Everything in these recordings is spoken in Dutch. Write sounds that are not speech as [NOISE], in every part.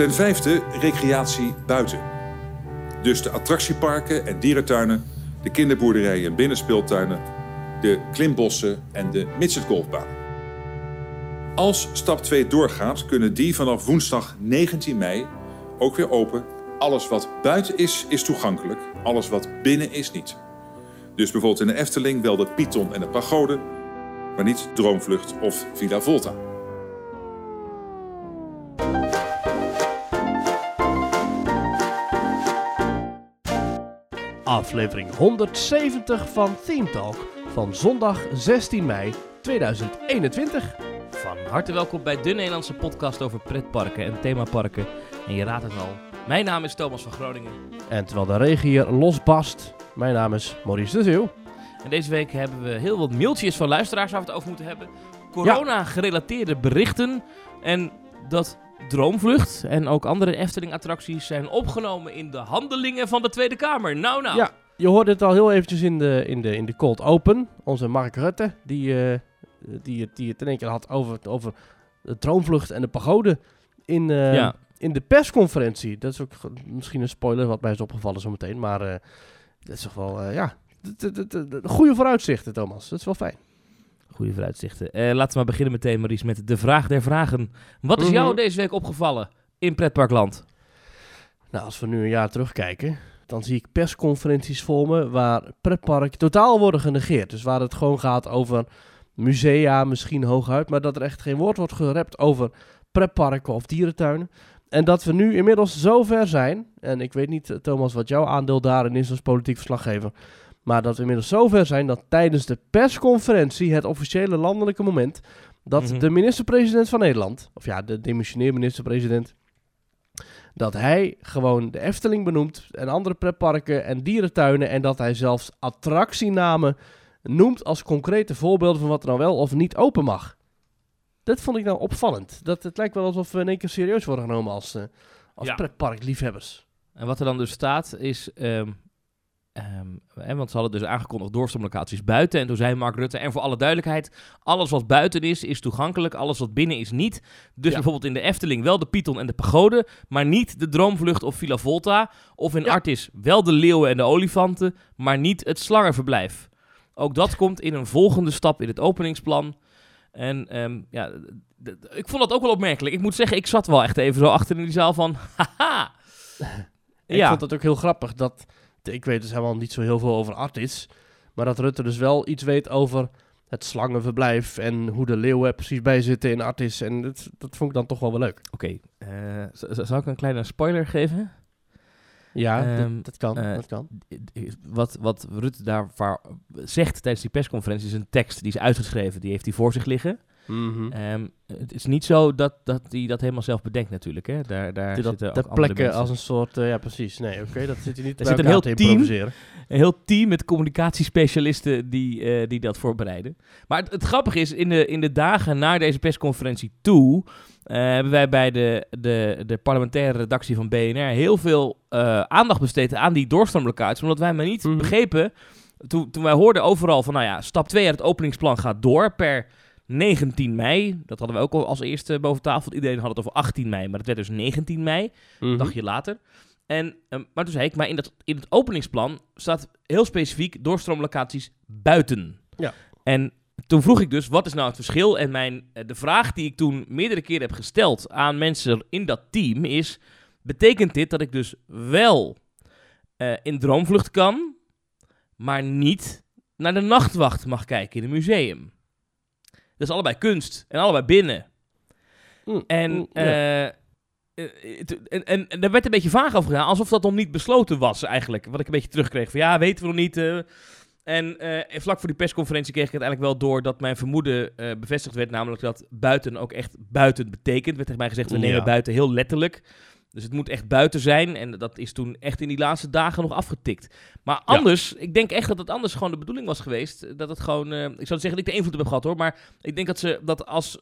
Ten vijfde, recreatie buiten. Dus de attractieparken en dierentuinen, de kinderboerderijen en binnenspeeltuinen, de klimbossen en de midgetgolfbaan. Als stap 2 doorgaat, kunnen die vanaf woensdag 19 mei ook weer open. Alles wat buiten is, is toegankelijk. Alles wat binnen is niet. Dus bijvoorbeeld in de Efteling wel de Python en de Pagode, maar niet Droomvlucht of Villa Volta. Aflevering 170 van Theme Talk van zondag 16 mei 2021. Van harte welkom bij de Nederlandse podcast over pretparken en themaparken. En je raadt het al, mijn naam is Thomas van Groningen. En terwijl de regen hier losbast, mijn naam is Maurice de Zeeuw. En deze week hebben we heel wat mailtjes van luisteraars waar we het over moeten hebben. Corona-gerelateerde berichten. En dat Droomvlucht en ook andere Efteling-attracties zijn opgenomen in de handelingen van de Tweede Kamer. Nou, nou. Ja, je hoorde het al heel eventjes in de, in de, in de Cold Open. Onze Mark Rutte, die, eh, die, het- die het in één keer had over, over de Droomvlucht en de pagode in, eh, Ja. in de persconferentie. Dat is ook misschien een spoiler wat mij is opgevallen zometeen. Maar eh, dat is toch wel, ja, goede vooruitzichten, Thomas. Dat is wel fijn. Goede vooruitzichten. Eh, laten we maar beginnen meteen, Maurice, met de vraag der vragen. Wat is jou Mhm. deze week opgevallen in pretparkland? Nou, als we nu een jaar terugkijken, dan zie ik persconferenties voor me waar pretparken totaal worden genegeerd. Dus waar het gewoon gaat over musea, misschien hooguit, maar dat er echt geen woord wordt gerept over pretparken of dierentuinen. En dat we nu inmiddels zo ver zijn, en ik weet niet, eh, Thomas, wat jouw aandeel daarin is als politiek verslaggever, maar dat we inmiddels zo ver zijn dat tijdens de persconferentie, het officiële landelijke moment, dat Mhm. de minister-president van Nederland, of ja, de demissionair minister-president, dat hij gewoon de Efteling benoemt en andere pretparken en dierentuinen en dat hij zelfs attractienamen noemt als concrete voorbeelden van wat er nou wel of niet open mag. Dat vond ik nou opvallend. Dat, het lijkt wel alsof we in één keer serieus worden genomen als, eh als Ja. pretparkliefhebbers. En wat er dan dus staat is... ehm, ehm, hè, want ze hadden dus aangekondigd doorstroomlocaties buiten. En toen zei Mark Rutte, en voor alle duidelijkheid... alles wat buiten is, is toegankelijk. Alles wat binnen is niet. Dus Ja. bijvoorbeeld in de Efteling wel de Python en de Pagode... maar niet de Droomvlucht of Villa Volta. Of in Ja. Artis wel de leeuwen en de olifanten... maar niet het slangenverblijf. Ook dat komt in een volgende stap in het openingsplan... En ehm, ja, ik vond dat ook wel opmerkelijk. Ik moet zeggen, ik zat wel echt even zo achter in die zaal van... [LAUGHS] Haha! Ik Ja. vond het ook heel grappig dat, ik weet dus helemaal niet zo heel veel over Artis, maar dat Rutte dus wel iets weet over het slangenverblijf en hoe de leeuwen er precies bij zitten in Artis. En dat, dat vond ik dan toch wel wel leuk. Oké, eh, z- z- zal ik een kleine spoiler geven? Ja, Ehm, dat, dat kan, eh, dat kan. Wat, wat Rutte daarvoor zegt tijdens die persconferentie is een tekst die is uitgeschreven. Die heeft hij voor zich liggen. Mhm. Ehm, het is niet zo dat, dat hij dat helemaal zelf bedenkt natuurlijk. Hè? Daar, daar dat zitten ook ter andere plekke mensen. als een soort, eh, ja precies, nee oké, dat zit hij niet [LAUGHS] Er zit een heel te team. improviseren. Een heel team met communicatiespecialisten die, eh, die dat voorbereiden. Maar het, het grappige is, in de, in de dagen na deze persconferentie toe... eh, hebben wij bij de, de, de parlementaire redactie van BNR heel veel aandacht besteed aan die doorstroomlocaties. Omdat wij maar niet Mhm. begrepen, toen, toen wij hoorden overal van, nou ja, stap 2 uit het openingsplan gaat door per 19 mei. Dat hadden we ook al als eerste boven tafel. Iedereen had het over 18 mei, maar het werd dus 19 mei Mhm. een dagje later. En, ehm, maar toen zei ik, maar in, dat, in het openingsplan staat heel specifiek doorstroomlocaties buiten. Ja. En toen vroeg ik dus, wat is nou het verschil? En mijn, eh, de vraag die ik toen meerdere keren heb gesteld aan mensen in dat team is... Betekent dit dat ik dus wel eh, in Droomvlucht kan, maar niet naar de nachtwacht mag kijken in een museum? Dat is allebei kunst en allebei binnen. Mm, En, mm, eh, eh, het- en, en, en daar werd een beetje vaag over gedaan, alsof dat nog niet besloten was eigenlijk. Wat ik een beetje terugkreeg van ja, weten we nog niet. eh. en vlak voor die persconferentie kreeg ik uiteindelijk wel door dat mijn vermoeden bevestigd werd. Namelijk dat buiten ook echt buiten betekent. werd tegen mij gezegd, we nemen Ja. buiten heel letterlijk. Dus het moet echt buiten zijn. En dat is toen echt in die laatste dagen nog afgetikt. Maar anders, ik denk echt dat het anders gewoon de bedoeling was geweest. Dat het gewoon, eh, ik zou zeggen dat ik de invloed heb gehad hoor. Maar ik denk dat ze dat als,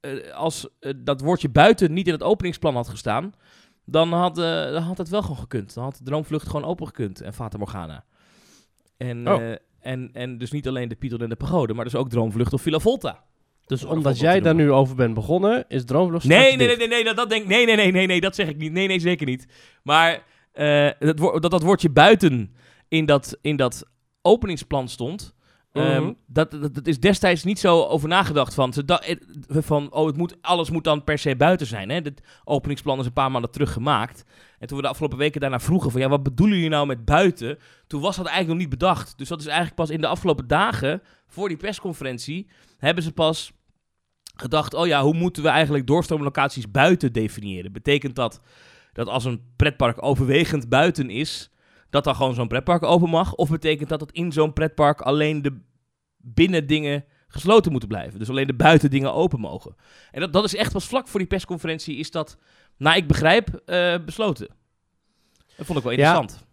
eh, als eh, dat woordje buiten niet in het openingsplan had gestaan. Dan had, eh, dan had het wel gewoon gekund. Dan had de droomvlucht gewoon open gekund. En Fata Morgana. En, Oh. eh, en, en dus niet alleen de Python en de Pagode. Maar dus ook droomvlucht of Villa Volta. Dus omdat jij daar nu over bent begonnen, is Droomvlucht Nee, nee, nee, nee, nee, dat, dat denk, nee, nee, nee, nee, nee, dat zeg ik niet. Nee, nee, zeker niet. Maar eh, dat, dat dat woordje buiten in dat, in dat openingsplan stond, ehm, Mhm. dat, dat, dat is destijds niet zo over nagedacht van, eh, van oh, het moet, alles moet dan per se buiten zijn. Hè? Het openingsplan is een paar maanden terug gemaakt. En toen we de afgelopen weken daarna vroegen van, ja, wat bedoelen jullie nou met buiten? Toen was dat eigenlijk nog niet bedacht. Dus dat is eigenlijk pas in de afgelopen dagen, voor die persconferentie, hebben ze pas gedacht, oh ja, hoe moeten we eigenlijk doorstroomlocaties buiten definiëren? Betekent dat dat als een pretpark overwegend buiten is, dat dan gewoon zo'n pretpark open mag? Of betekent dat dat in zo'n pretpark alleen de binnendingen gesloten moeten blijven? Dus alleen de buitendingen open mogen? En dat, dat is echt pas vlak voor die persconferentie is dat, nou ik begrijp, eh, besloten. Dat vond ik wel interessant.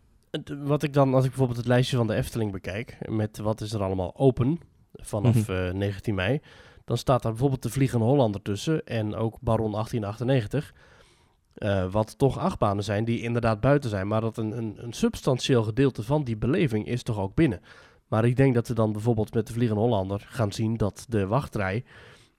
Wat ik dan, als ik bijvoorbeeld het lijstje van de Efteling bekijk, met wat is er allemaal open vanaf Mhm. eh, 19 mei, dan staat daar bijvoorbeeld de Vliegende Hollander tussen en ook Baron 1898. eh, wat toch achtbanen zijn die inderdaad buiten zijn, maar dat een, een, een substantieel gedeelte van die beleving is toch ook binnen. Maar ik denk dat we dan bijvoorbeeld met de Vliegende Hollander gaan zien dat de wachtrij,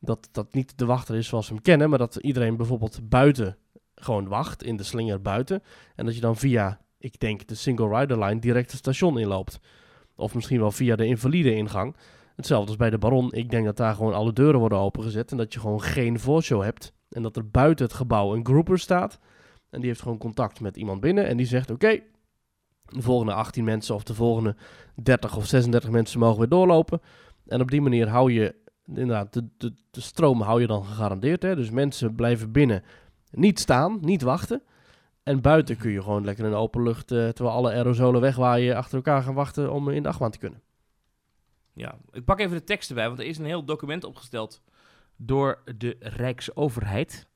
dat dat niet de wachter is zoals we hem kennen, maar dat iedereen bijvoorbeeld buiten gewoon wacht, in de slinger buiten. En dat je dan via, ik denk, de single rider line direct het station inloopt. Of misschien wel via de invalide ingang. Hetzelfde als bij de Baron. Ik denk dat daar gewoon alle deuren worden opengezet en dat je gewoon geen voorshow hebt. En dat er buiten het gebouw een grouper staat. En die heeft gewoon contact met iemand binnen en die zegt, oké, de volgende 18 mensen of de volgende 30 of 36 mensen mogen weer doorlopen. En op die manier hou je, inderdaad, de, de, stroom hou je dan gegarandeerd. Hè? Dus mensen blijven binnen niet staan, niet wachten. En buiten kun je gewoon lekker in open lucht, eh, terwijl alle aerosolen wegwaaien, achter elkaar gaan wachten om in de achtbaan te kunnen. Ja, ik pak even de tekst erbij, want er is een heel document opgesteld door de Rijksoverheid.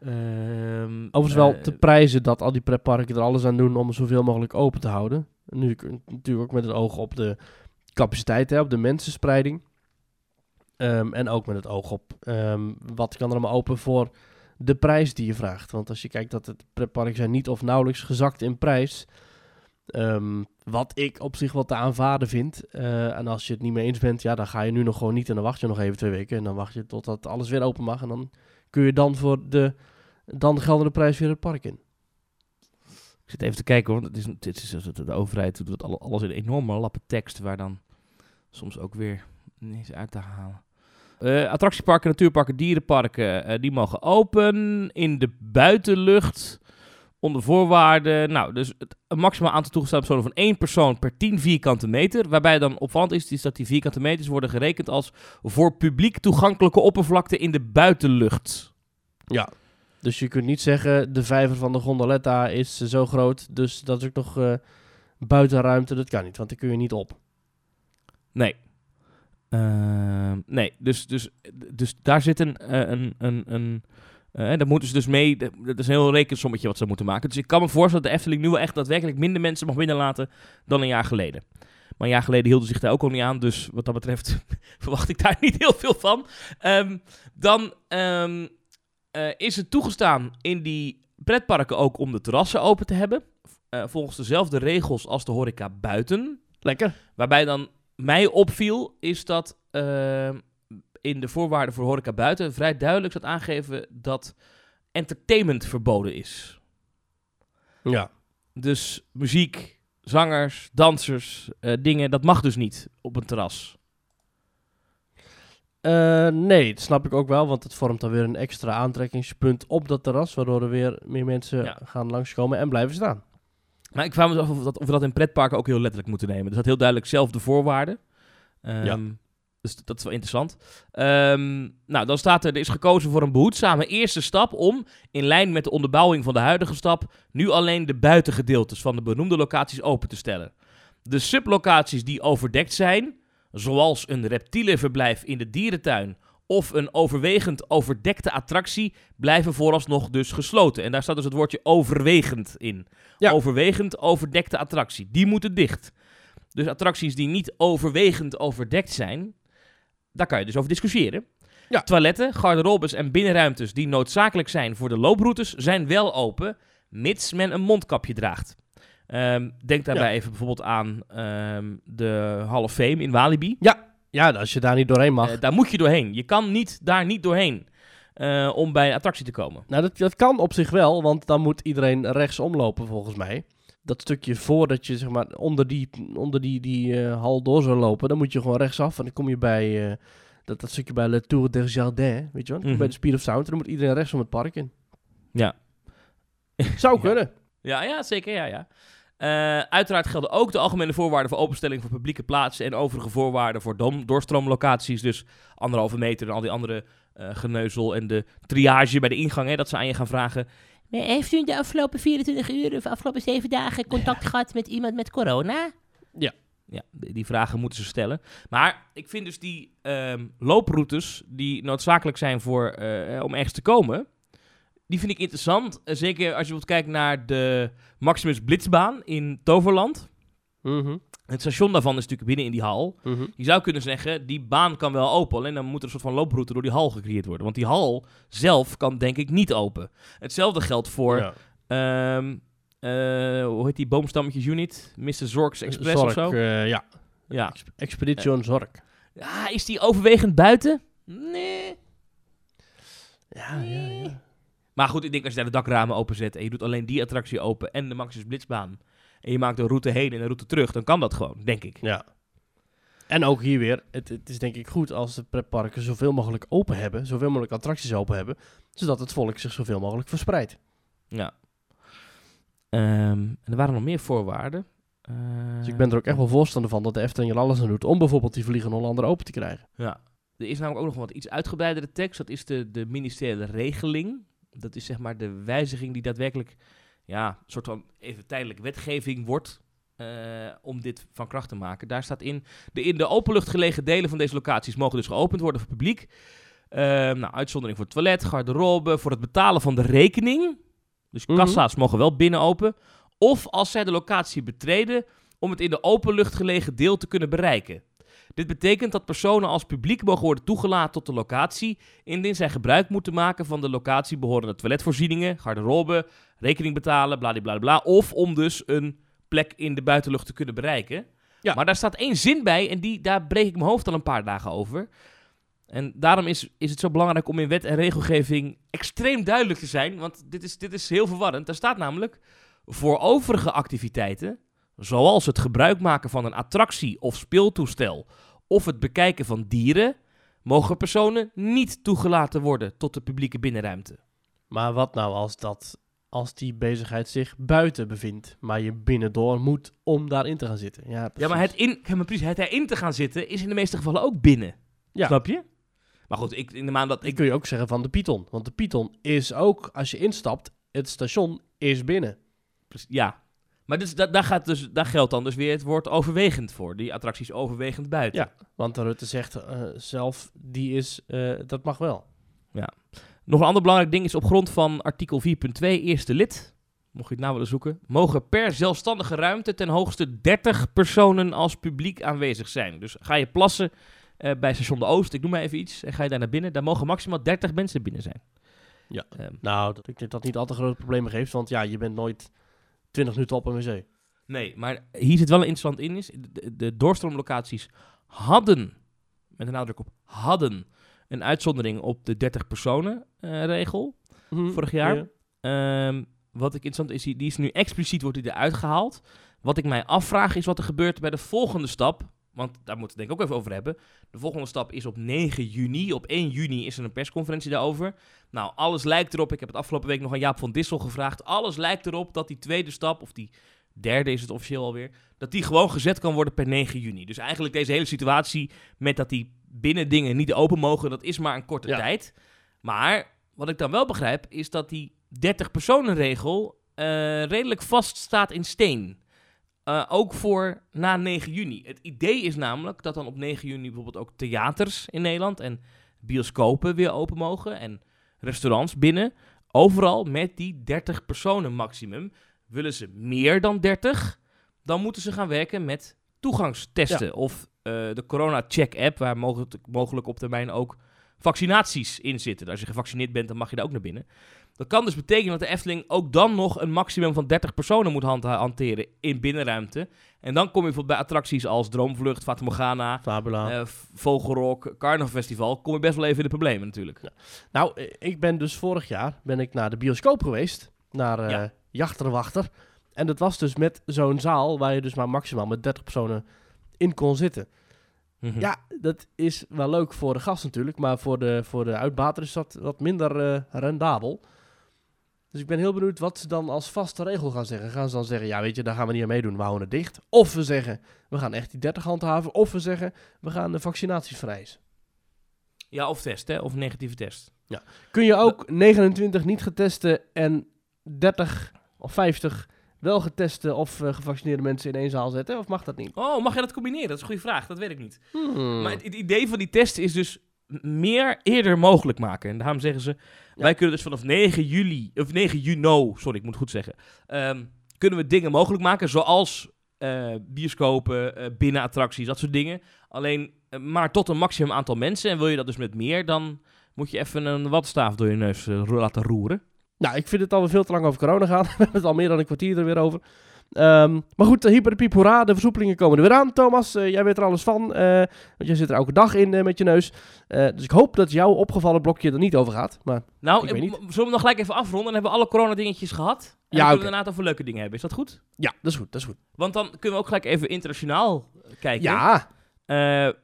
Ehm, Overigens wel eh, te prijzen dat al die pretparken er alles aan doen om zoveel mogelijk open te houden. Nu kun- natuurlijk ook met het oog op de capaciteit, hè, op de mensenspreiding. Ehm, en ook met het oog op ehm, wat kan er allemaal open voor de prijs die je vraagt. Want als je kijkt dat het pretparken zijn niet of nauwelijks gezakt in prijs. Wat ik op zich wel te aanvaarden vind. Eh, en als je het niet mee eens bent, ja, dan ga je nu nog gewoon niet en dan wacht je nog even twee weken. En dan wacht je totdat alles weer open mag. En dan kun je dan voor de dan geldende prijs weer het park in. Ik zit even te kijken hoor. Het is, het is, de overheid doet alles in enorme lappen tekst, waar dan soms ook weer niets uit te halen. Eh, attractieparken, natuurparken, dierenparken, eh, die mogen open in de buitenlucht. Onder voorwaarden. Nou, dus het een maximaal aantal toegestane personen van één persoon per 10 vierkante meter. Waarbij dan opvallend is, is dat die vierkante meters worden gerekend als voor publiek toegankelijke oppervlakte in de buitenlucht. Ja. Dus je kunt niet zeggen, de vijver van de gondoletta is eh, zo groot, dus dat is ook nog eh, buitenruimte. Dat kan niet, want daar kun je niet op. Nee. Ehm, nee, dus, dus, dus daar zit een... eh, een, een, een eh, daar moeten ze dus mee... Dat is een heel rekensommetje wat ze moeten maken. Dus ik kan me voorstellen dat de Efteling nu wel echt daadwerkelijk minder mensen mag binnenlaten dan een jaar geleden. Maar een jaar geleden hielden ze zich daar ook al niet aan. Dus wat dat betreft [LAUGHS] verwacht ik daar niet heel veel van. Ehm, dan ehm, eh, is het toegestaan in die pretparken ook om de terrassen open te hebben. Eh, volgens dezelfde regels als de horeca buiten. Lekker. Waarbij dan mij opviel, is dat eh, in de voorwaarden voor horeca buiten vrij duidelijk staat aangegeven dat entertainment verboden is. Ja. Dus muziek, zangers, dansers, eh, dingen, dat mag dus niet op een terras. Eh, nee, dat snap ik ook wel, want het vormt dan weer een extra aantrekkingspunt op dat terras, waardoor er weer meer mensen Ja. gaan langskomen en blijven staan. Maar ik vraag me af of, dat, of we dat in pretparken ook heel letterlijk moeten nemen. Er staat heel duidelijk zelf de voorwaarden. Ehm, Ja. Dus dat is wel interessant. Ehm, nou, dan staat er, er is gekozen voor een behoedzame eerste stap om, in lijn met de onderbouwing van de huidige stap, nu alleen de buitengedeeltes van de benoemde locaties open te stellen. De sublocaties die overdekt zijn, zoals een reptielenverblijf in de dierentuin of een overwegend overdekte attractie, blijven vooralsnog dus gesloten. En daar staat dus het woordje overwegend in. Ja. Overwegend overdekte attractie. Die moeten dicht. Dus attracties die niet overwegend overdekt zijn, daar kan je dus over discussiëren. Ja. Toiletten, garderobes en binnenruimtes die noodzakelijk zijn voor de looproutes zijn wel open, mits men een mondkapje draagt. Ehm, denk daarbij Ja. even bijvoorbeeld aan ehm, de Hall of Fame in Walibi. Ja. Ja, als je daar niet doorheen mag. Eh, daar moet je doorheen. Je kan niet daar niet doorheen eh, om bij een attractie te komen. Nou, dat, dat kan op zich wel, want dan moet iedereen rechts omlopen volgens mij. Dat stukje voordat je zeg maar onder die, onder die, die eh, hal door zou lopen, dan moet je gewoon rechtsaf en dan kom je bij eh, dat, dat stukje bij Le Tour des Jardins, weet je wel? Mhm. Bij de Speed of Sound en dan moet iedereen rechts om het park in. Ja. Zou [LAUGHS] kunnen. Ja, ja zeker. Ja, ja. Eh, uiteraard gelden ook de algemene voorwaarden voor openstelling voor publieke plaatsen en overige voorwaarden voor dom- doorstroomlocaties. Dus anderhalve meter en al die andere eh, geneuzel en de triage bij de ingang. Hè, dat ze aan je gaan vragen. "Maar Heeft u in de afgelopen 24 uur of afgelopen 7 dagen contact gehad met iemand met corona? Ja. Ja, die vragen moeten ze stellen. Maar ik vind dus die ehm, looproutes die noodzakelijk zijn voor, eh, om ergens te komen, die vind ik interessant. Eh, Zeker als je bijvoorbeeld kijkt naar de Maximus Blitzbaan in Toverland. Mhm, Het station daarvan is natuurlijk binnen in die hal. mhm. Je zou kunnen zeggen, die baan kan wel open. Alleen dan moet er een soort van looproute door die hal gecreëerd worden. Want die hal zelf kan denk ik niet open. Hetzelfde geldt voor, Ja. ehm, eh, hoe heet die boomstammetjes unit? Mr. Zorks Express Zorg, of zo? eh, ja, Ja. Exp- Expedition Zorg. ja. Is die overwegend buiten? Nee. Ja, ja, ja. Maar goed, ik denk als je daar de dakramen openzet en je doet alleen die attractie open en de Maximus Blitzbaan. En je maakt een route heen en een route terug, dan kan dat gewoon, denk ik. Ja. En ook hier weer, het, het is denk ik goed als de pretparken zoveel mogelijk open hebben, zoveel mogelijk attracties open hebben, zodat het volk zich zoveel mogelijk verspreidt. Ja. Ehm, en er waren nog meer voorwaarden. Eh, Dus ik ben er ook echt wel voorstander van dat de Efteling er alles aan doet om bijvoorbeeld die Vliegende Hollander open te krijgen. Ja. Er is namelijk ook nog wat iets uitgebreidere tekst. Dat is de, de ministeriële regeling. Dat is zeg maar de wijziging die daadwerkelijk ja, een soort van even tijdelijke wetgeving wordt. eh, om dit van kracht te maken. Daar staat in, de in de openlucht gelegen delen van deze locaties mogen dus geopend worden voor publiek. Ehm, nou, uitzondering voor het toilet, garderobe, voor het betalen van de rekening. Dus Mhm. kassa's mogen wel binnen open. Of als zij de locatie betreden om het in de openlucht gelegen deel te kunnen bereiken. Dit betekent dat personen als publiek mogen worden toegelaten tot de locatie, indien zij gebruik moeten maken van de locatie behorende toiletvoorzieningen, garderobe, rekening betalen, bladibladibla, of om dus een plek in de buitenlucht te kunnen bereiken. Ja. Maar daar staat één zin bij en die, daar breek ik mijn hoofd al een paar dagen over. En daarom is, is het zo belangrijk om in wet en regelgeving extreem duidelijk te zijn, want dit is, dit is heel verwarrend. Daar staat namelijk voor overige activiteiten, zoals het gebruik maken van een attractie of speeltoestel of het bekijken van dieren, mogen personen niet toegelaten worden tot de publieke binnenruimte. Maar wat nou als, dat, als die bezigheid zich buiten bevindt, maar je binnendoor moet om daarin te gaan zitten? Ja, Ja, maar het, in, ja, maar precies, het erin te gaan zitten is in de meeste gevallen ook binnen. Ja. Snap je? Maar goed, ik, in de maand dat Ik ik... kun je ook zeggen van de Python. Want de Python is ook, als je instapt, het station is binnen. Ja. Maar dus, da, daar, gaat dus, daar geldt dan dus weer het woord overwegend voor. Die attractie is overwegend buiten. Ja. Want de Rutte zegt eh, zelf, die is, eh, dat mag wel. Nog een ander belangrijk ding is op grond van artikel 4.2 eerste lid, mocht je het nou willen zoeken, mogen per zelfstandige ruimte ten hoogste 30 personen als publiek aanwezig zijn. Dus ga je plassen eh, bij station de Oost, ik noem maar even iets, en ga je daar naar binnen, daar mogen maximaal 30 mensen binnen zijn. Ja. Ehm, Nou, dat, ik denk dat niet al te grote problemen geeft, want ja, je bent nooit 20 minuten op een wc. nee, maar hier zit wel een interessant in, is de, de doorstroomlocaties hadden, met een nadruk op hadden, een uitzondering op de 30 personen eh, regel. Vorig jaar? Ja. Ehm, wat ik interessant is, die die is nu expliciet wordt die eruit gehaald. Wat ik mij afvraag is wat er gebeurt bij de volgende stap. Want daar moeten we het denk ik ook even over hebben. De volgende stap is op 9 juni. Op 1 juni is er een persconferentie daarover. Nou, alles lijkt erop. Ik heb het afgelopen week nog aan Jaap van Dissel gevraagd. Alles lijkt erop dat die tweede stap, of die derde is het officieel alweer, dat die gewoon gezet kan worden per 9 juni. Dus eigenlijk deze hele situatie met dat die binnen dingen niet open mogen, dat is maar een korte Ja. tijd. Maar wat ik dan wel begrijp, is dat die 30 personen regel eh, redelijk vast staat in steen. Eh, ook voor na 9 juni. Het idee is namelijk dat dan op 9 juni bijvoorbeeld ook theaters in Nederland en bioscopen weer open mogen en restaurants binnen. Overal met die 30 personen maximum. Willen ze meer dan 30, dan moeten ze gaan werken met toegangstesten. Of de Corona Check app, waar mogelijk, mogelijk op termijn ook vaccinaties in zitten. Als je gevaccineerd bent, dan mag je daar ook naar binnen. Dat kan dus betekenen dat de Efteling ook dan nog een maximum van 30 personen moet hand- hanteren in binnenruimte. En dan kom je bijvoorbeeld bij attracties als Droomvlucht, Fata Morgana, Fabula. eh, Vogelrok, Carnaval Festival. Kom je best wel even in de problemen natuurlijk. Nou, eh, ik ben dus vorig jaar ben ik naar de bioscoop geweest. Naar eh Ja. Jachterwachter. En dat was dus met zo'n zaal waar je dus maar maximaal met 30 personen in kon zitten. Mhm. Ja, dat is wel leuk voor de gast natuurlijk. Maar voor de, voor de uitbater is dat wat minder eh, rendabel. Dus ik ben heel benieuwd wat ze dan als vaste regel gaan zeggen. Gaan ze dan zeggen, ja weet je, daar gaan we niet aan meedoen, we houden het dicht. Of we zeggen, we gaan echt die 30 handhaven. Of we zeggen, we gaan de vaccinaties vereisen. Ja, of test, hè? Of negatieve test. Kun je ook 29 niet geteste en 30 of 50 wel geteste of eh, gevaccineerde mensen in één zaal zetten? Of mag dat niet? Oh, mag je dat combineren? Dat is een goede vraag. Dat weet ik niet. Hmm. Maar het, het idee van die test is dus meer eerder mogelijk maken. En daarom zeggen ze, wij kunnen dus vanaf 9 juli, of 9 juni, sorry, ik moet goed zeggen, ehm, kunnen we dingen mogelijk maken, zoals eh, bioscopen, eh, binnenattracties, dat soort dingen. Alleen maar tot een maximum aantal mensen. En wil je dat dus met meer, dan moet je even een watstaaf door je neus laten roeren. Nou, ik vind het alweer veel te lang over corona gaan. [LAUGHS] We hebben het al meer dan een kwartier er weer over. Ehm, maar goed, uh, hyper de piep, hoera. De versoepelingen komen er weer aan. Thomas, eh, jij weet er alles van. eh, want jij zit er elke dag in eh, met je neus. Dus ik hoop dat jouw opgevallen blokje er niet over gaat. Maar Nou, Ik weet m- zullen we nog gelijk even afronden? Dan hebben we alle corona-dingetjes gehad. En Ja, dan kunnen we daarna het over leuke dingen hebben. Is dat goed? ja, dat is goed, dat is goed. Want dan kunnen we ook gelijk even internationaal kijken. Ja,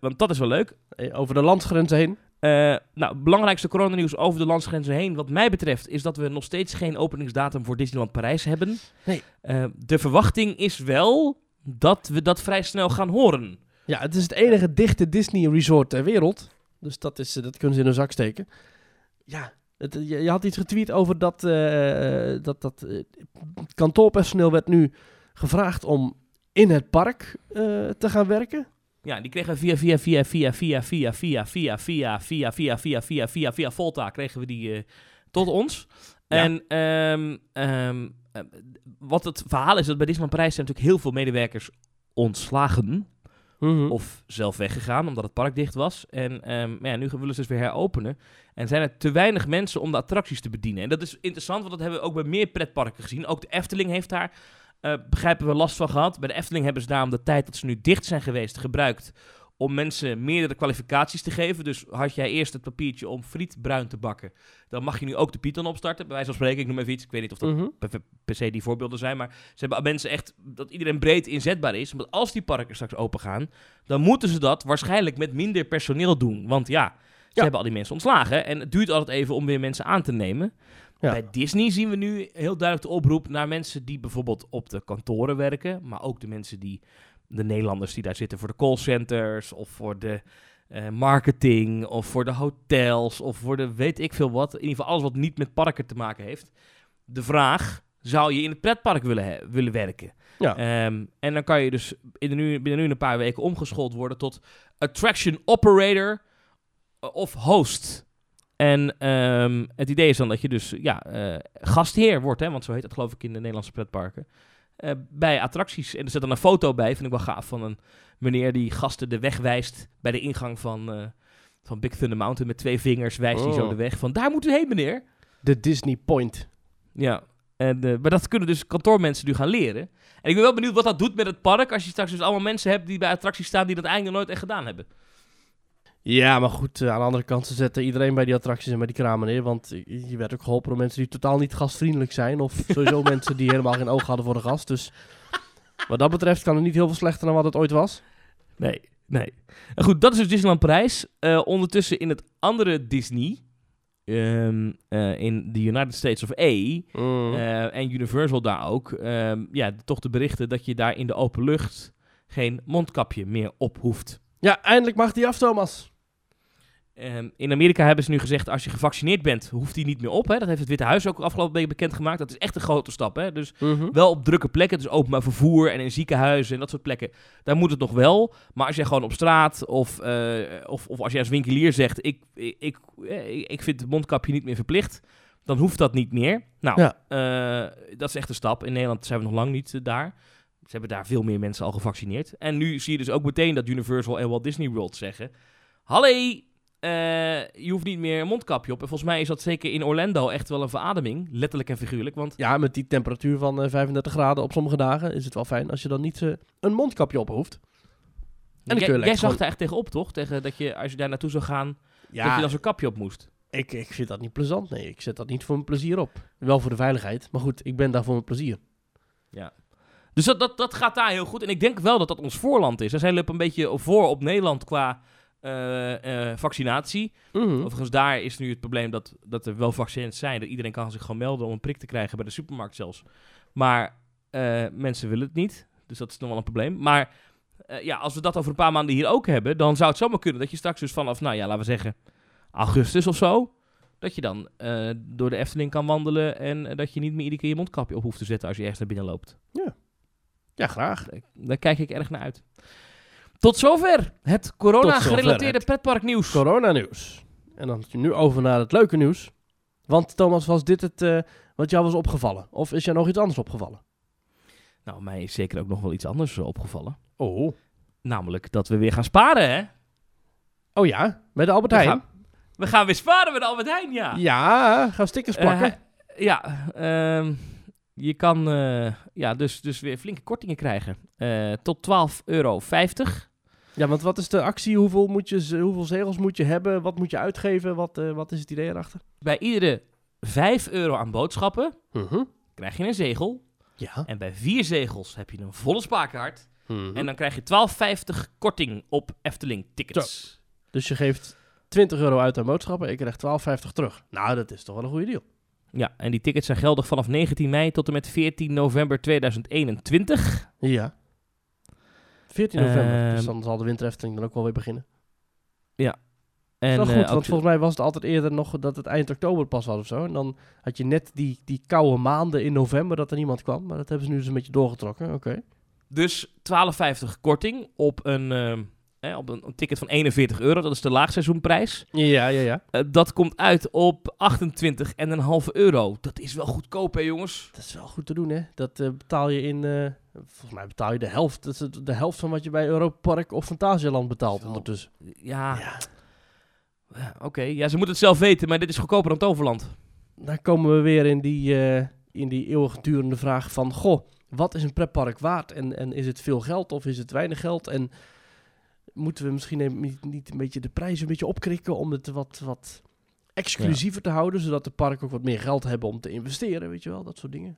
want dat is wel leuk. over de landsgrenzen heen. Eh, nou, het belangrijkste coronanieuws over de landsgrenzen heen, wat mij betreft, is dat we nog steeds geen openingsdatum voor Disneyland Parijs hebben. Nee. Eh, de verwachting is wel dat we dat vrij snel gaan horen. Ja, het is het enige dichte Disney resort ter wereld. Dus dat, is, eh, dat kunnen ze in hun zak steken. Ja, het, je, je had iets getweet over dat, eh, dat, dat het kantoorpersoneel werd nu gevraagd om in het park te gaan werken. Ja, die kregen we via, via, via, via, via, via, via, via, via, via, via, via, via, via, via Volta kregen we die eh, tot ons. En ehm, ehm, eh, wat het verhaal is, dat bij Disneyland Parijs zijn natuurlijk heel veel medewerkers ontslagen. Mhm. of zelf weggegaan omdat het park dicht was. En ehm, maar ja, nu willen ze dus weer heropenen. En zijn er te weinig mensen om de attracties te bedienen. En dat is interessant, want dat hebben we ook bij meer pretparken gezien. Ook de Efteling heeft daar, eh, begrijpen we, last van gehad. Bij de Efteling hebben ze daarom de tijd dat ze nu dicht zijn geweest gebruikt om mensen meerdere kwalificaties te geven. Dus had jij eerst het papiertje om friet bruin te bakken, dan mag je nu ook de Python opstarten. Bij wijze van spreken, ik noem even iets. Ik weet niet of dat Mhm. per, per se die voorbeelden zijn. Maar ze hebben mensen echt dat iedereen breed inzetbaar is. Want als die parken straks open gaan, dan moeten ze dat waarschijnlijk met minder personeel doen. Want ja, ze Ja. hebben al die mensen ontslagen. En het duurt altijd even om weer mensen aan te nemen. Ja. Bij Disney zien we nu heel duidelijk de oproep naar mensen die bijvoorbeeld op de kantoren werken. Maar ook de mensen die, de Nederlanders die daar zitten voor de callcenters of voor de eh, marketing of voor de hotels of voor de weet ik veel wat. In ieder geval alles wat niet met parken te maken heeft. De vraag, zou je in het pretpark willen, willen werken? Ja. Ehm, en dan kan je dus in de nu, binnen nu een paar weken omgeschoold worden tot attraction operator eh, of host. En ehm, het idee is dan dat je dus ja, eh, gastheer wordt, hè, want zo heet dat geloof ik in de Nederlandse pretparken. eh, bij attracties. En er zit dan een foto bij, vind ik wel gaaf, van een meneer die gasten de weg wijst bij de ingang van, eh, van Big Thunder Mountain. Met twee vingers wijst hij zo Oh. de weg van daar moet u heen, meneer. De Disney Point. Ja, en, maar dat kunnen dus kantoormensen nu gaan leren. En ik ben wel benieuwd wat dat doet met het park als je straks dus allemaal mensen hebt die bij attracties staan die dat eigenlijk nog nooit echt gedaan hebben. Ja, maar goed, eh, aan de andere kant, ze zetten iedereen bij die attracties en bij die kramen neer. Want je werd ook geholpen door mensen die totaal niet gastvriendelijk zijn. Of [LAUGHS] sowieso mensen die helemaal geen oog hadden voor de gast. Dus wat dat betreft kan het niet heel veel slechter dan wat het ooit was. Nee, nee. En goed, dat is dus Disneyland Parijs. Eh, ondertussen in het andere Disney, ehm, eh, in de United States of A, Mm. en Universal daar ook, ehm, ja, toch de berichten dat je daar in de open lucht geen mondkapje meer op hoeft. Ja, eindelijk mag die af, Thomas. Ehm, in Amerika hebben ze nu gezegd, als je gevaccineerd bent, hoeft die niet meer op. Hè? Dat heeft het Witte Huis ook afgelopen week bekendgemaakt. Dat is echt een grote stap. Hè? Dus Mhm. wel op drukke plekken, dus openbaar vervoer en in ziekenhuizen en dat soort plekken. Daar moet het nog wel. Maar als jij gewoon op straat of, eh, of, of als jij als winkelier zegt, ik, ik, ik, eh, ik vind het mondkapje niet meer verplicht, dan hoeft dat niet meer. Nou, Ja. eh, dat is echt een stap. In Nederland zijn we nog lang niet daar. Ze hebben daar veel meer mensen al gevaccineerd. En nu zie je dus ook meteen dat Universal en Walt Disney World zeggen... Hallo, eh, je hoeft niet meer een mondkapje op. En volgens mij is dat zeker in Orlando echt wel een verademing. Letterlijk en figuurlijk. Want Ja, met die temperatuur van eh, 35 graden op sommige dagen is het wel fijn als je dan niet eh, een mondkapje op hoeft. je jij, zag gewoon- daar echt tegenop, toch? Tegen dat je, als je daar naartoe zou gaan, dat je Ja, dan zo'n kapje op moest. ik, ik vind dat niet plezant. Nee, ik zet dat niet voor mijn plezier op. Wel voor de veiligheid, maar goed, ik ben daar voor mijn plezier. Dus dat, dat, dat gaat daar heel goed. En ik denk wel dat dat ons voorland is. Daar zijn we een beetje voor op Nederland qua eh, eh, vaccinatie. Mhm. Overigens, daar is nu het probleem dat, dat er wel vaccins zijn. Dat iedereen kan zich gewoon melden om een prik te krijgen bij de supermarkt zelfs. Maar eh, mensen willen het niet. Dus dat is nog wel een probleem. Maar eh, ja, als we dat over een paar maanden hier ook hebben, dan zou het zomaar kunnen dat je straks dus vanaf, nou ja, laten we zeggen, augustus of zo, dat je dan eh, door de Efteling kan wandelen en eh, dat je niet meer iedere keer je mondkapje op hoeft te zetten als je ergens naar binnen loopt. Ja, graag. Daar- Daar kijk ik erg naar uit. Tot zover het corona-gerelateerde pretparknieuws. Corona-nieuws. En dan nu over naar het leuke nieuws. Want Thomas, was dit het eh, wat jou was opgevallen? Of is jou nog iets anders opgevallen? Nou, mij is zeker ook nog wel iets anders eh, opgevallen. Oh. Namelijk dat we weer gaan sparen, hè? Oh ja, bij de Albert We Heijn? gaan, we gaan weer sparen met Albert Heijn, ja. Ja, gaan stickers plakken. Eh, ja, ehm, je kan eh, ja, dus, dus weer flinke kortingen krijgen. Eh, tot 12,50 euro. Ja, want wat is de actie? Hoeveel, moet je, hoeveel zegels moet je hebben? Wat moet je uitgeven? Wat, eh, wat is het idee erachter? Bij iedere 5 euro aan boodschappen Mhm. krijg je een zegel. Ja. En bij vier zegels heb je een volle spaarkaart. Mhm. En dan krijg je 12,50 korting op Efteling tickets. Dus je geeft 20 euro uit aan boodschappen. Ik krijg 12,50 terug. Nou, dat is toch wel een goede deal. Ja, en die tickets zijn geldig vanaf 19 mei tot en met 14 november 2021. Ja. 14 november. Ehm, dus dan zal de winter Efteling dan ook wel weer beginnen. En, wel goed, eh, want ook- volgens mij was het altijd eerder nog dat het eind oktober pas was of zo. En dan had je net die, die koude maanden in november dat er niemand kwam. Maar dat hebben ze nu dus een beetje doorgetrokken. Oké. Dus 12,50 korting op een, ehm, hè, op een, een ticket van 41 euro. Dat is de laagseizoenprijs. Ja, ja, ja. Eh, dat komt uit op 28,5 euro. Dat is wel goedkoop, hè jongens? Dat is wel goed te doen, hè? Dat eh, betaal je in... eh, volgens mij betaal je de helft. Dat is het- de helft van wat je bij Europa Park of Fantasialand betaalt ondertussen. Ja, Ja. oké. Ja, ze moeten het zelf weten, maar dit is goedkoper dan Toverland. Dan komen we weer in die, in die eeuwigdurende vraag van... Goh, wat is een pretpark waard? En, en is het veel geld of is het weinig geld? En moeten we misschien niet, niet een beetje de prijzen een beetje opkrikken... om het wat, wat exclusiever te houden... zodat de parken ook wat meer geld hebben om te investeren, weet je wel? Dat soort dingen.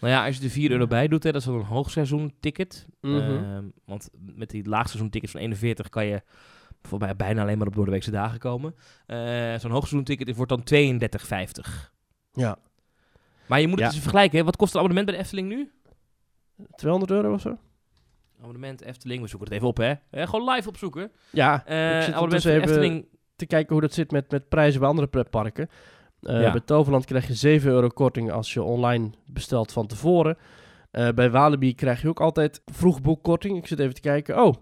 Nou ja, als je er 4 euro bij doet, hè, dat is dan een hoogseizoen ticket. Mhm. Ehm, want met die laagseizoen ticket van 41 kan je voor mij bijna alleen maar op doordeweekse dagen komen. Eh, Zo'n hoogseizoen ticket wordt dan 32,50. Ja, Maar je moet Ja. het eens vergelijken. Hè. Wat kost een abonnement bij de Efteling nu? 200 euro of zo? Abonnement Efteling, we zoeken het even op hè. Eh, gewoon live opzoeken. Ja, Eh ik zit abonnement ondertussen van even Efteling. te kijken hoe dat zit met, met prijzen bij andere pretparken. Eh, Ja. Bij Toverland krijg je 7 euro korting als je online bestelt van tevoren. Eh, bij Walibi krijg je ook altijd vroegboekkorting. Ik zit even te kijken. Oh.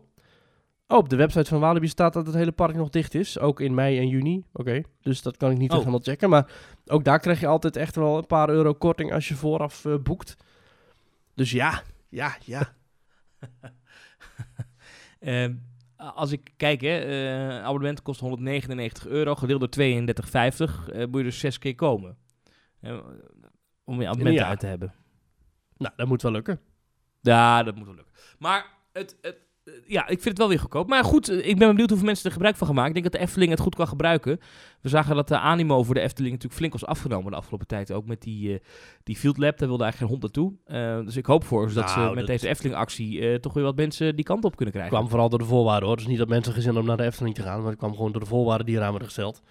oh, op de website van Walibi staat dat het hele park nog dicht is. Ook in mei en juni. Oké, dus dat kan ik niet Oh. helemaal checken. Maar ook daar krijg je altijd echt wel een paar euro korting als je vooraf eh, boekt. Dus ja, ja, ja. [LAUGHS] Ehm, als ik kijk, hè, eh, abonnement kost 199 euro, gedeeld door 32,50. eh moet je dus zes keer komen. Eh, om je abonnementen jaar. uit te hebben. Nou, dat moet wel lukken. Ja, dat moet wel lukken. Maar het, het, ja, ik vind het wel weer goedkoop. Maar goed, eh, ik ben benieuwd hoeveel mensen er gebruik van gaan maken. Ik denk dat de Efteling het goed kan gebruiken. We zagen dat de animo voor de Efteling natuurlijk flink was afgenomen de afgelopen tijd. Ook met die, eh, die Field Lab, daar wilde eigenlijk geen hond naartoe. Eh, dus ik hoop voor ze dat ze Nou, met dat- deze Efteling-actie eh, toch weer wat mensen die kant op kunnen Het krijgen. kwam vooral door de voorwaarden hoor. Dus niet dat mensen gezin om naar de Efteling te gaan. Maar het kwam gewoon door de voorwaarden die eraan werden gesteld.